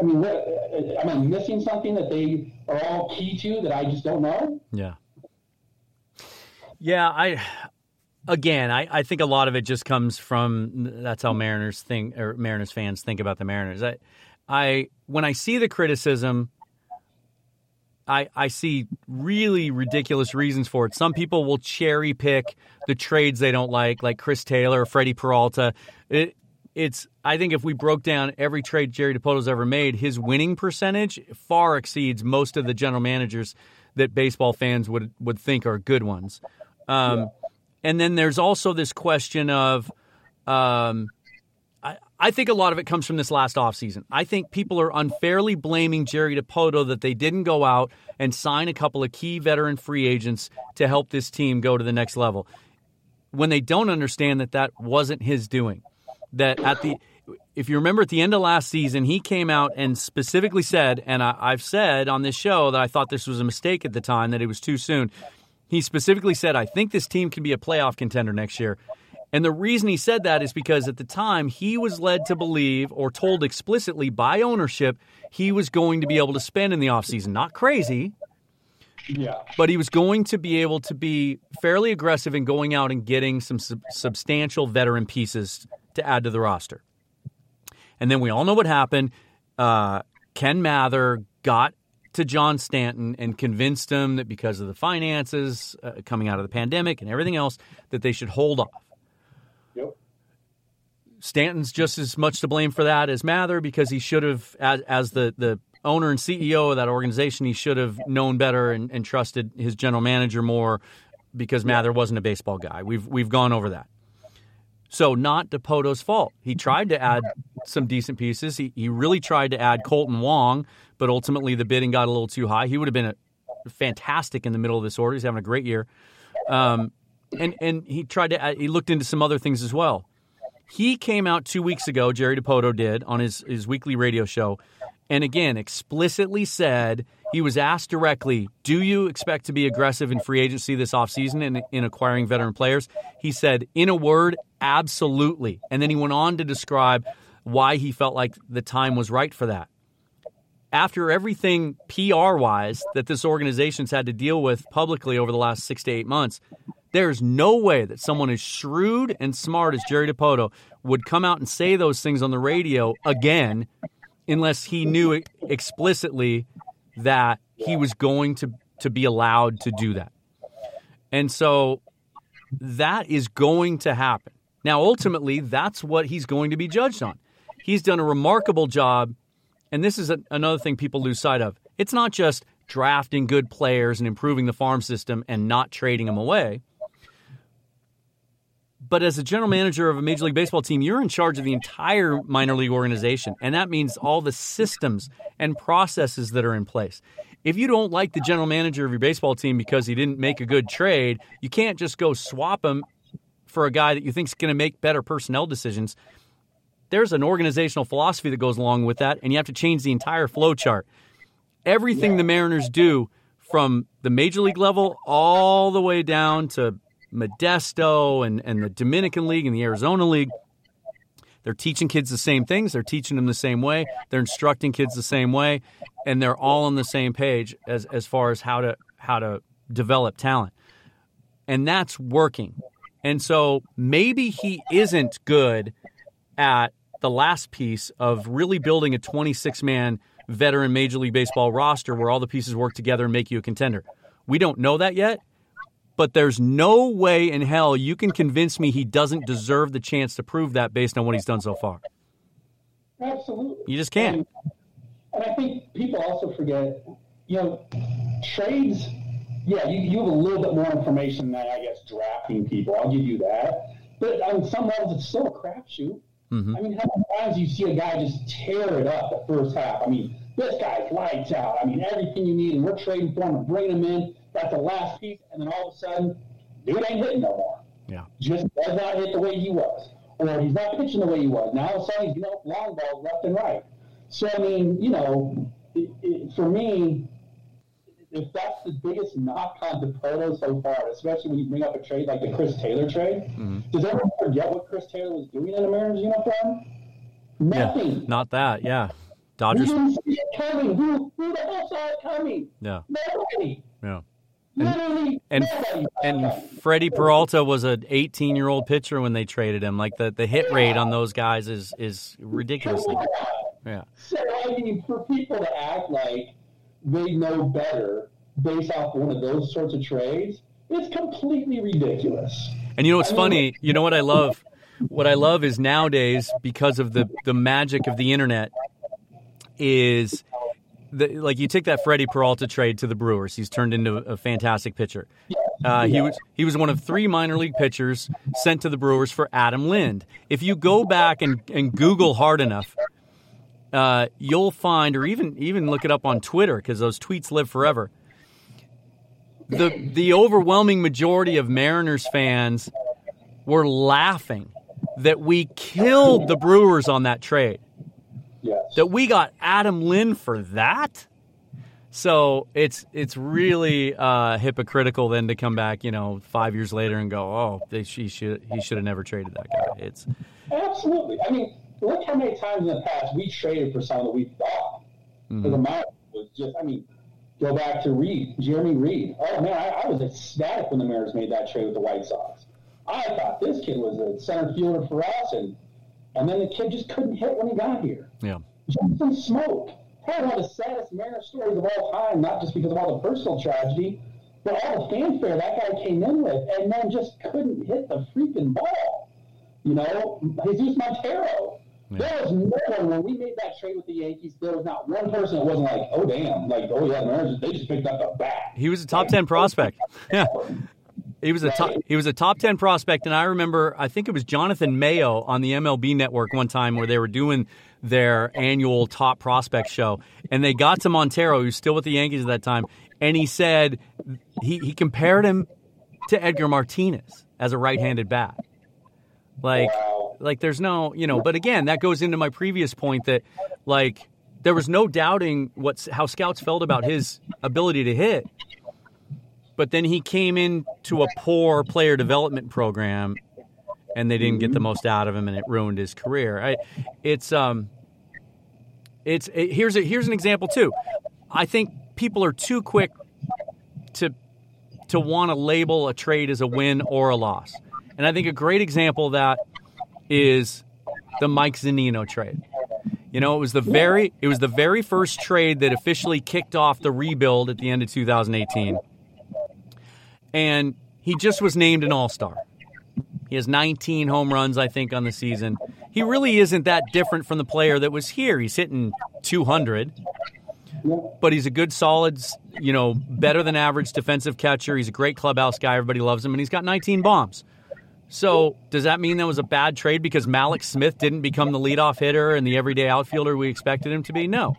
I mean, what, uh, am I missing something that they are all key to that I just don't know? Yeah. Yeah, I again, I, I think a lot of it just comes from that's how Mariners think or Mariners fans think about the Mariners. I I when I see the criticism, I I see really ridiculous reasons for it. Some people will cherry pick the trades they don't like, like Chris Taylor, or Freddy Peralta. It, it's I think if we broke down every trade Jerry Dipoto's ever made, his winning percentage far exceeds most of the general managers that baseball fans would would think are good ones. Um, yeah. And then there's also this question of, um, I, think a lot of it comes from this last offseason. I think people are unfairly blaming Jerry Dipoto that they didn't go out and sign a couple of key veteran free agents to help this team go to the next level when they don't understand that that wasn't his doing. That at the if you remember at the end of last season, he came out and specifically said, and I, have said on this show that I thought this was a mistake at the time, that it was too soon. He specifically said, I think this team can be a playoff contender next year. And the reason he said that is because at the time he was led to believe or told explicitly by ownership he was going to be able to spend in the offseason. Not crazy. Yeah. But he was going to be able to be fairly aggressive in going out and getting some sub- substantial veteran pieces to add to the roster. And then we all know what happened. Uh, Kevin Mather got to John Stanton and convinced him that because of the finances uh, coming out of the pandemic and everything else, that they should hold off. Stanton's just as much to blame for that as Mather because he should have, as, as the, the owner and CEO of that organization, he should have known better and, and trusted his general manager more because Mather wasn't a baseball guy. We've we've gone over that. So not Dipoto's fault. He tried to add some decent pieces. He he really tried to add Kolten Wong, but ultimately the bidding got a little too high. He would have been a, fantastic in the middle of this order. He's having a great year. Um, and and he tried to add, he looked into some other things as well. He came out two weeks ago. Jerry Dipoto did on his his weekly radio show, and again explicitly said he was asked directly, Do you expect to be aggressive in free agency this offseason in, in acquiring veteran players? He said, in a word, absolutely. And then he went on to describe why he felt like the time was right for that. After everything PR wise that this organization's had to deal with publicly over the last six to eight months, there's no way that someone as shrewd and smart as Jerry Dipoto would come out and say those things on the radio again unless he knew explicitly that he was going to to be allowed to do that. And so that is going to happen. Now ultimately that's what he's going to be judged on. He's done a remarkable job and this is a, another thing people lose sight of. It's not just drafting good players and improving the farm system and not trading them away. But as a general manager of a Major League Baseball team, you're in charge of the entire minor league organization. And that means all the systems and processes that are in place. If you don't like the general manager of your baseball team because he didn't make a good trade, you can't just go swap him for a guy that you think is going to make better personnel decisions. There's an organizational philosophy that goes along with that, and you have to change the entire flow chart. Everything the Mariners do from the major league level all the way down to Modesto and, and the Dominican League and the Arizona League. They're teaching kids the same things. They're teaching them the same way. They're instructing kids the same way, and they're all on the same page as as far as how to how to develop talent, and that's working. And so maybe he isn't good at the last piece of really building a 26 man veteran Major League Baseball roster where all the pieces work together and make you a contender. We don't know that yet but there's no way in hell you can convince me he doesn't deserve the chance to prove that based on what he's done so far. Absolutely. You just can't. And, and I think people also forget, you know, trades, yeah, you, you have a little bit more information than, I guess, drafting people. I'll give you that. But on some levels, it's still a crapshoot. Mm-hmm. I mean, how many times you see a guy just tear it up the first half? I mean, this guy's lights out. I mean, everything you need, and we're trading for him and bringing him in. That's the last piece, and then all of a sudden, dude ain't hitting no more. Yeah. Just does not hit the way he was. Or he's not pitching the way he was. Now all of a sudden, he's you know, long balls left and right. So, I mean, you know, it, it, for me, if that's the biggest knock on Dipoto so far, especially when you bring up a trade like the Chris Taylor trade, mm-hmm. does everyone forget what Chris Taylor was doing in the Mariners uniform? Nothing. Yeah, not that, yeah. Dodgers. We didn't see it coming. Who, who the hell saw it coming? Yeah. Nobody. Yeah. And nobody. and Freddy Peralta was an 18 year old pitcher when they traded him. Like the, the hit rate on those guys is is ridiculously. Yeah. So I mean, for people to act like they know better based off one of those sorts of trades, it's completely ridiculous. And you know what's I mean- funny? You know what I love? What I love is nowadays because of the the magic of the internet is the, like you take that Freddy Peralta trade to the Brewers. He's turned into a fantastic pitcher. Uh, he was he was one of three minor league pitchers sent to the Brewers for Adam Lind. If you go back and, and Google hard enough, uh, you'll find, or even even look it up on Twitter because those tweets live forever. The the overwhelming majority of Mariners fans were laughing that we killed the Brewers on that trade. That we got Adam Lind for that. So it's it's really uh, hypocritical then to come back, you know, five years later and go, oh, they, she should he should have never traded that guy. It's Absolutely. I mean, look how many times in the past we traded for someone that we thought for the amount was just. I mean, go back to Reed, Jeremy Reed. Oh man, I, I was ecstatic when the Mariners made that trade with the White Sox. I thought this kid was a center fielder for us, and And then the kid just couldn't hit when he got here. Yeah. Jonathan Smoak. Probably one of the saddest Mariner stories of all time, not just because of all the personal tragedy, but all the fanfare that guy came in with, and then just couldn't hit the freaking ball. You know, Jesus Montero. Yeah. There was no one when we made that trade with the Yankees. There was not one person that wasn't like, "Oh damn!" Like, "Oh yeah, Mariners, they just picked up a bat." He was a top ten prospect. Yeah, he was a top. He was a top ten prospect, and I remember. I think it was Jonathan Mayo on the MLB Network one time where they were doing their annual top prospect show, and they got to Montero, who's still with the Yankees at that time, and he said he he compared him to Edgar Martinez as a right-handed bat. Like, like there's no, you know. But again, that goes into my previous point that, like, there was no doubting what how scouts felt about his ability to hit. But then he came into a poor player development program, and they didn't get the most out of him, and it ruined his career. I, it's um, it's it, here's a, here's an example too. I think people are too quick to to want to label a trade as a win or a loss. And I think a great example of that is the Mike Zunino trade. You know, it was the very it was the very first trade that officially kicked off the rebuild at the end of 2018. And he just was named an All-Star. He has 19 home runs, I think, on the season. He really isn't that different from the player that was here. He's hitting 200, but he's a good, solid, you know, better than average defensive catcher. He's a great clubhouse guy. Everybody loves him, and he's got 19 bombs. So does that mean that was a bad trade because Mallex Smith didn't become the leadoff hitter and the everyday outfielder we expected him to be? No.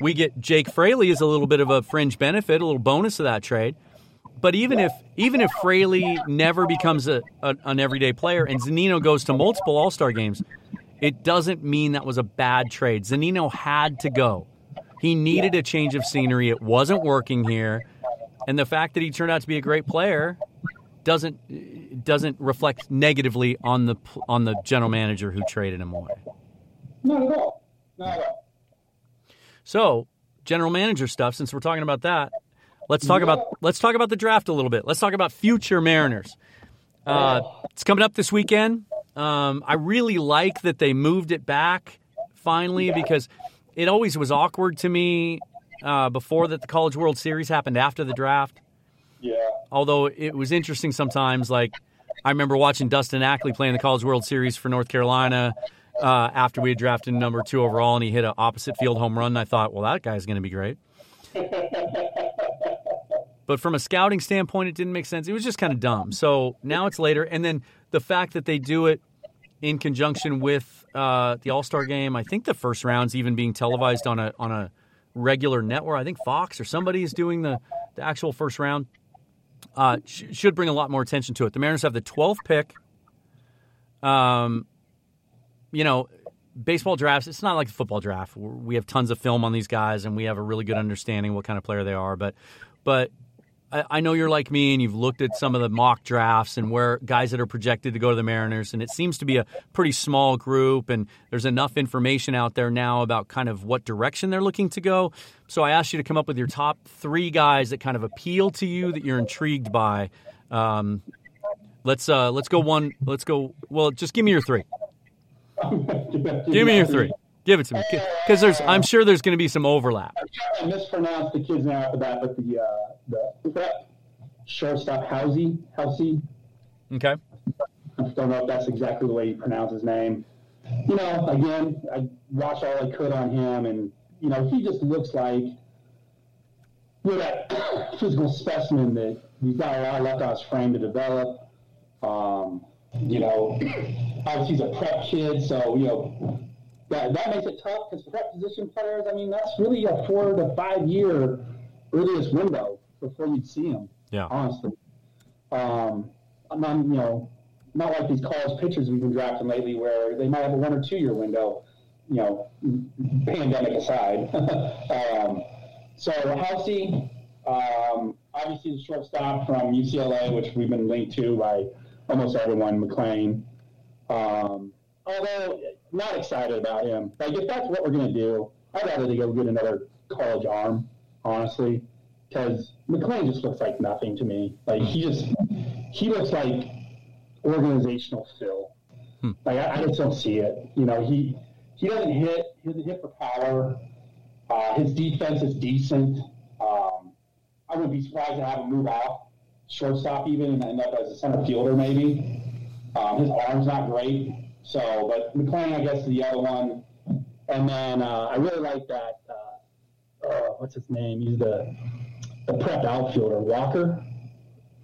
We get Jake Fraley as a little bit of a fringe benefit, a little bonus of that trade. But even if even if Fraley never becomes a, a an everyday player and Zunino goes to multiple All Star games, it doesn't mean that was a bad trade. Zunino had to go. He needed a change of scenery. It wasn't working here, and the fact that he turned out to be a great player doesn't doesn't reflect negatively on the on the general manager who traded him away. Not at all. Not at all. So, general manager stuff. Since we're talking about that, let's talk about let's talk about the draft a little bit. Let's talk about future Mariners. Uh, it's coming up this weekend. Um, I really like that they moved it back finally because it always was awkward to me uh, before that the College World Series happened after the draft. Yeah. Although it was interesting sometimes, like I remember watching Dustin Ackley playing the College World Series for North Carolina uh, after we had drafted number two overall, and he hit an opposite field home run. I thought, well, that guy's going to be great. but from a scouting standpoint, it didn't make sense. It was just kind of dumb. So now it's later, and then the fact that they do it in conjunction with uh, the All Star game. I think the first round's even being televised on a on a regular network. I think Fox or somebody is doing the, the actual first round uh, sh- should bring a lot more attention to it. The Mariners have the 12th pick. Um, you know, baseball drafts, it's not like the football draft. We have tons of film on these guys and we have a really good understanding what kind of player they are. But, but I, know you're like me and you've looked at some of the mock drafts and where guys that are projected to go to the Mariners, and it seems to be a pretty small group, and there's enough information out there now about kind of what direction they're looking to go. So I asked you to come up with your top three guys that kind of appeal to you that you're intrigued by. Um, let's uh, let's go one. Let's go. Well, just give me your three. give me your three. Give it to me, because there's. I'm sure there's going to be some overlap. I mispronounced the kid's name after that, but the uh, the that shortstop Housey Housey. Okay. I don't know if that's exactly the way you pronounce his name. You know, again, I watched all I could on him, and you know, he just looks like you know, that physical specimen that he's got a lot left on his frame to develop. Um, you know, obviously he's a prep kid, so you know that, that makes it tough because prep position players, I mean, that's really a four to five year earliest window before you'd see them. Yeah. Honestly. Um, I'm not, you know, not like these college pitchers we've been drafting lately where they might have a one or two year window, you know, pandemic aside. um, so Housey, um, obviously the shortstop from UCLA, which we've been linked to by almost everyone, McLain. Um, although not excited about him. Like if that's what we're gonna do, I'd rather they go get another college arm, honestly, because McLain just looks like nothing to me. Like he just he looks like organizational fill. Hmm. Like I, I, just don't see it. You know, he he doesn't hit. He doesn't hit for power. Uh, his defense is decent. Um, I wouldn't be surprised to have him move out shortstop even and end up as a center fielder maybe. Um, his arm's not great. So, but McLain, I guess, is the other one. And then uh, I really like that. Uh, uh, what's his name? He's the the prep outfielder, Walker.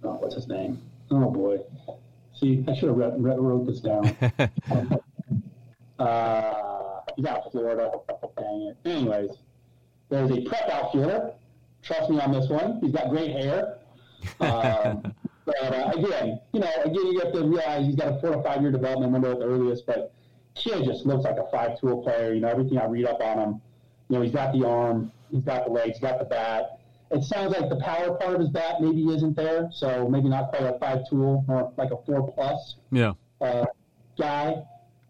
Oh, what's his name? Oh boy. See, I should have read, read, wrote this down. uh, he's out of Florida. Dang it. Anyways, there's a prep outfielder. Trust me on this one. He's got great hair. Um, but uh, again, you know, again, you have to realize he's got a four to five year development window at the earliest. But kid just looks like a five tool player. You know, everything I read up on him. You know, he's got the arm, he's got the legs, he's got the bat. It sounds like the power part of his bat maybe isn't there, so maybe not quite a five tool or like a four plus. Yeah. Uh, guy,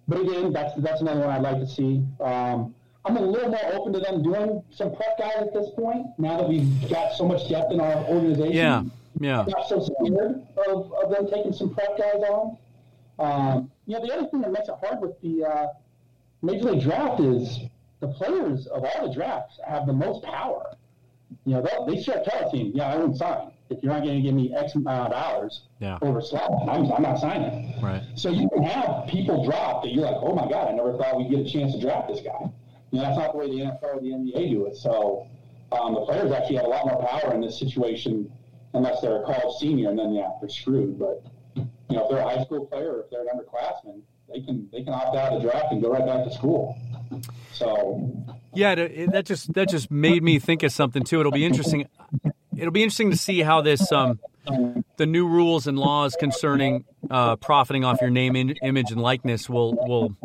but again, that's that's another one I'd like to see. Um, I'm a little more open to them doing some prep guys at this point. Now that we've got so much depth in our organization, yeah, yeah, not so scared of, of them taking some prep guys on. Um, you know, the other thing that makes it hard with the uh, major league draft is the players of all the drafts have the most power. You know, they start tell a team, yeah, I wouldn't sign if you're not going to give me X amount of dollars yeah. over slot. I'm, I'm not signing. Right. So you can have people drop that you're like, oh my god, I never thought we'd get a chance to draft this guy. You know, that's not the way the NFL or the NBA do it. So um, the players actually have a lot more power in this situation, unless they're a college senior, and then yeah, they're screwed. But you know, if they're a high school player or if they're an underclassman, they can they can opt out of the draft and go right back to school. So yeah, that just that just made me think of something too. It'll be interesting. It'll be interesting to see how this um, the new rules and laws concerning uh, profiting off your name, in, image, and likeness will will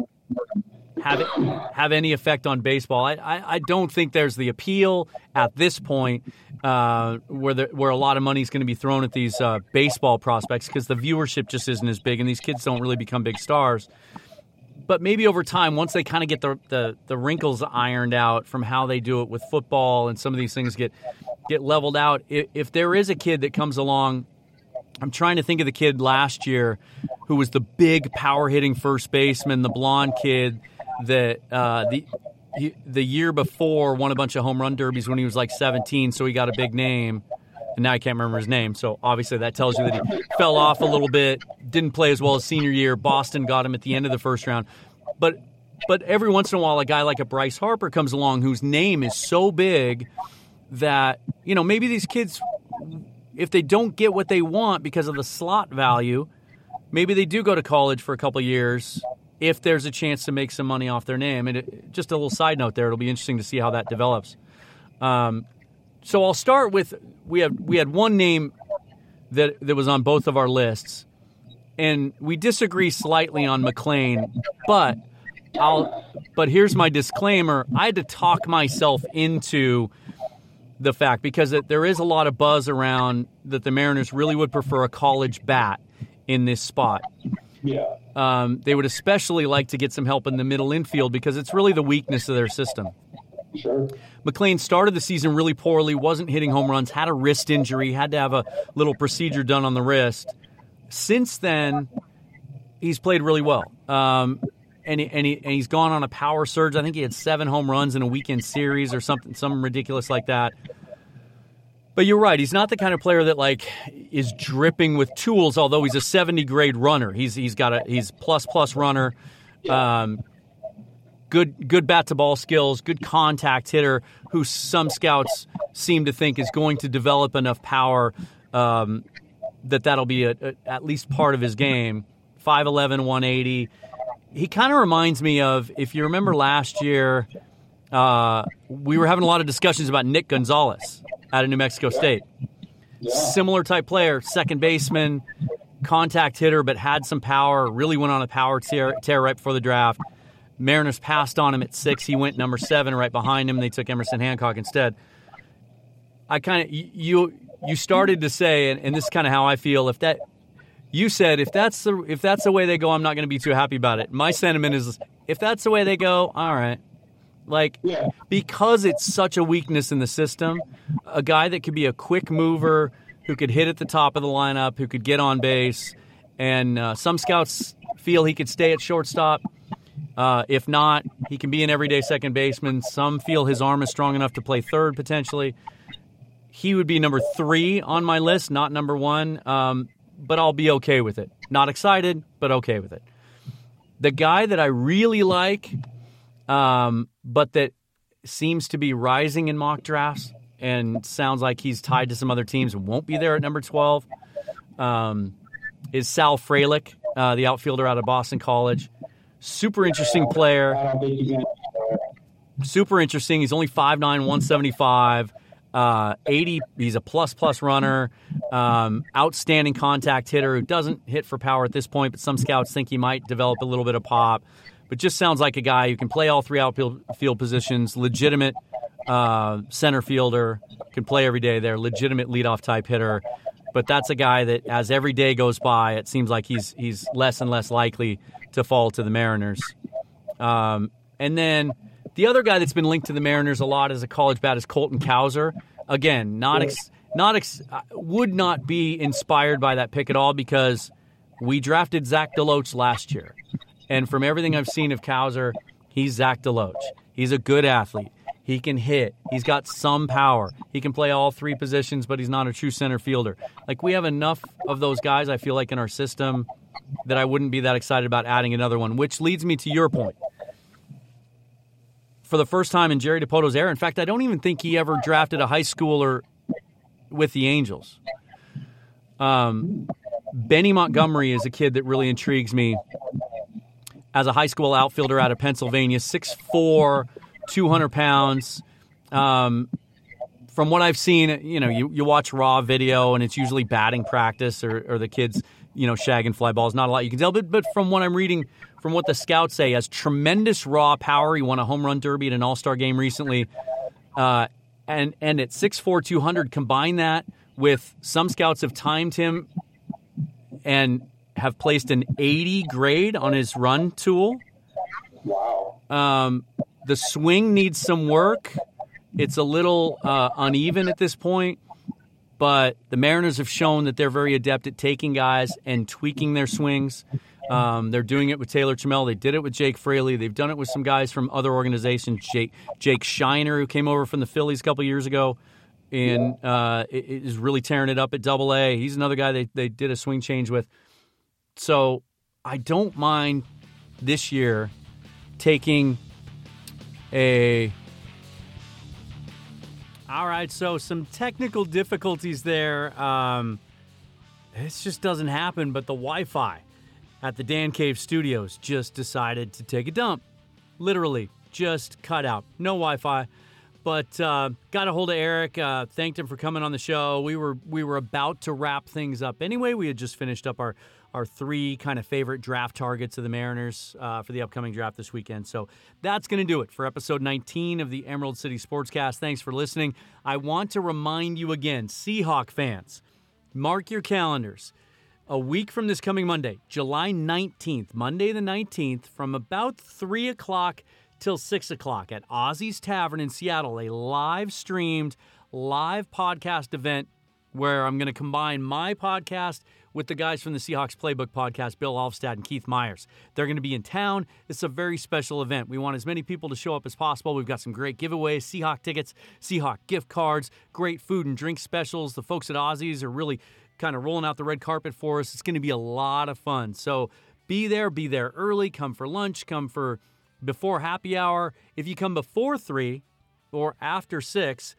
have it, have any effect on baseball. I, I, I, don't think there's the appeal at this point uh, where the, where a lot of money is going to be thrown at these uh, baseball prospects because the viewership just isn't as big, and these kids don't really become big stars. But maybe over time, once they kind of get the, the, the wrinkles ironed out from how they do it with football, and some of these things get get leveled out. If, if there is a kid that comes along I'm trying to think of the kid last year who was the big power hitting first baseman, the blonde kid that uh, the he, the year before won a bunch of home run derbies when he was like 17, so he got a big name. And now I can't remember his name, so obviously that tells you that he fell off a little bit, didn't play as well as senior year. Boston got him at the end of the first round, but but every once in a while, a guy like a Bryce Harper comes along whose name is so big that you know maybe these kids, if they don't get what they want because of the slot value, maybe they do go to college for a couple years if there's a chance to make some money off their name. And it, just a little side note there, it'll be interesting to see how that develops. Um, so I'll start with we have we had one name that that was on both of our lists, and we disagree slightly on McLain, but I'll but here's my disclaimer: I had to talk myself into the fact because there is a lot of buzz around that the Mariners really would prefer a college bat in this spot. Yeah. Um, they would especially like to get some help in the middle infield because it's really the weakness of their system. Sure. McLain started the season really poorly, wasn't hitting home runs, had a wrist injury, had to have a little procedure done on the wrist. Since then, he's played really well. Um, and, he, and, he, and he's gone on a power surge. I think he had seven home runs in a weekend series or something, something ridiculous like that. But you're right. He's not the kind of player that like is dripping with tools. Although he's a 70 grade runner, he's he's got a he's plus plus runner. Um, good good bat to ball skills, good contact hitter. Who some scouts seem to think is going to develop enough power um, that that'll be a, a, at least part of his game. 5'11", 180. He kind of reminds me of if you remember last year. Uh, we were having a lot of discussions about Nick Gonzalez out of New Mexico State. Yeah. Similar type player, second baseman, contact hitter, but had some power. Really went on a power tear, tear right before the draft. Mariners passed on him at six. He went number seven right behind him. They took Emerson Hancock instead. I kind of you you started to say, and, and this is kind of how I feel. If that you said if that's the if that's the way they go, I'm not going to be too happy about it. My sentiment is if that's the way they go, all right. Like, yeah. because it's such a weakness in the system, a guy that could be a quick mover, who could hit at the top of the lineup, who could get on base, and uh, some scouts feel he could stay at shortstop. Uh, if not, he can be an everyday second baseman. Some feel his arm is strong enough to play third potentially. He would be number three on my list, not number one, um, but I'll be okay with it. Not excited, but okay with it. The guy that I really like, um, but that seems to be rising in mock drafts and sounds like he's tied to some other teams and won't be there at number 12 um, is Sal Frelick, uh, the outfielder out of Boston College. Super interesting player. Super interesting. He's only 5'9", 175. Uh, 80, he's a plus plus runner, um, outstanding contact hitter who doesn't hit for power at this point, but some scouts think he might develop a little bit of pop. But just sounds like a guy who can play all three outfield field positions, legitimate uh, center fielder, can play every day there, legitimate leadoff type hitter. But that's a guy that, as every day goes by, it seems like he's he's less and less likely to fall to the Mariners. Um, and then the other guy that's been linked to the Mariners a lot as a college bat is Colton Cowser. Again, not ex, not ex, uh, would not be inspired by that pick at all because we drafted Zach DeLoach last year, and from everything I've seen of Cowser, he's Zach DeLoach. He's a good athlete. He can hit. He's got some power. He can play all three positions, but he's not a true center fielder. Like we have enough of those guys, I feel like in our system that I wouldn't be that excited about adding another one. Which leads me to your point for the first time in Jerry Dipoto's era. In fact, I don't even think he ever drafted a high schooler with the Angels. Um, Benny Montgomery is a kid that really intrigues me as a high school outfielder out of Pennsylvania, 6'4, 200 pounds. Um, from what I've seen, you know, you, you watch raw video and it's usually batting practice or, or the kids, you know, shagging fly balls. Not a lot you can tell, but, but from what I'm reading, from what the scouts say, has tremendous raw power. He won a home run derby at an All Star game recently, uh, and and at 6'4", 200, combine that with some scouts have timed him and have placed an 80 grade on his run tool. Wow. Um, the swing needs some work. It's a little uh, uneven at this point, but the Mariners have shown that they're very adept at taking guys and tweaking their swings. Um, they're doing it with Taylor Trammell. They did it with Jake Fraley. They've done it with some guys from other organizations. Jake Jake Scheiner, who came over from the Phillies a couple years ago, and uh, is really tearing it up at Double A. He's another guy they they did a swing change with. So I don't mind this year taking a. All right, so some technical difficulties there. Um, this just doesn't happen, but the Wi-Fi at the Dan Cave Studios just decided to take a dump. Literally, just cut out. No Wi Fi. But uh, got a hold of Erik. Uh, thanked him for coming on the show. We were we were about to wrap things up anyway. We had just finished up our our three kind of favorite draft targets of the Mariners uh, for the upcoming draft this weekend. So that's going to do it for episode 19 of the Emerald City Sportscast. Thanks for listening. I want to remind you again, Seahawk fans, mark your calendars a week from this coming Monday, July 19th, Monday the 19th, from about 3 o'clock till 6 o'clock at Ozzy's Tavern in Seattle, a live streamed, live podcast event where I'm going to combine my podcast with the guys from the Seahawks Playbook podcast, Bill Alvstad and Keith Myers. They're going to be in town. It's a very special event. We want as many people to show up as possible. We've got some great giveaways, Seahawk tickets, Seahawk gift cards, great food and drink specials. The folks at Ozzy's are really kind of rolling out the red carpet for us. It's going to be a lot of fun. So be there, be there early, come for lunch, come for before happy hour. If you come before three or after six,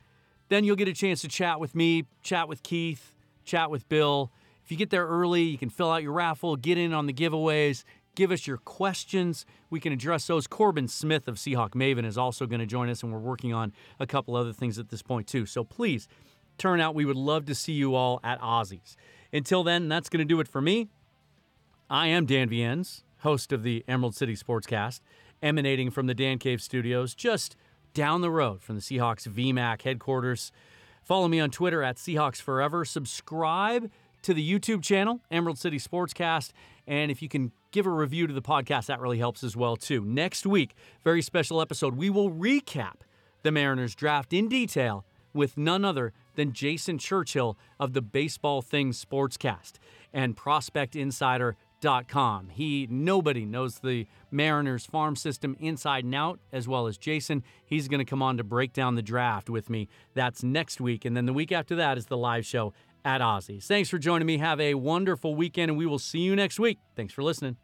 then you'll get a chance to chat with me, chat with Keith, chat with Bill. If you get there early, you can fill out your raffle, get in on the giveaways, give us your questions. We can address those. Corbin Smith of Seahawk Maven is also going to join us, and we're working on a couple other things at this point, too. So please turn out. We would love to see you all at Ozzy's. Until then, that's going to do it for me. I am Dan Viens, host of the Emerald City Sportscast, emanating from the Dan Cave Studios, just down the road from the Seahawks VMAC headquarters. Follow me on Twitter at Seahawks Forever. Subscribe to the YouTube channel, Emerald City Sportscast. And if you can give a review to the podcast, that really helps as well, too. Next week, very special episode, we will recap the Mariners draft in detail with none other than Jason Churchill of the Baseball Things Sportscast and prospect insider com. He nobody knows the Mariners farm system inside and out as well as Jason. He's going to come on to break down the draft with me. That's next week and then the week after that is the live show at Ozzy's. Thanks for joining me. Have a wonderful weekend and we will see you next week. Thanks for listening.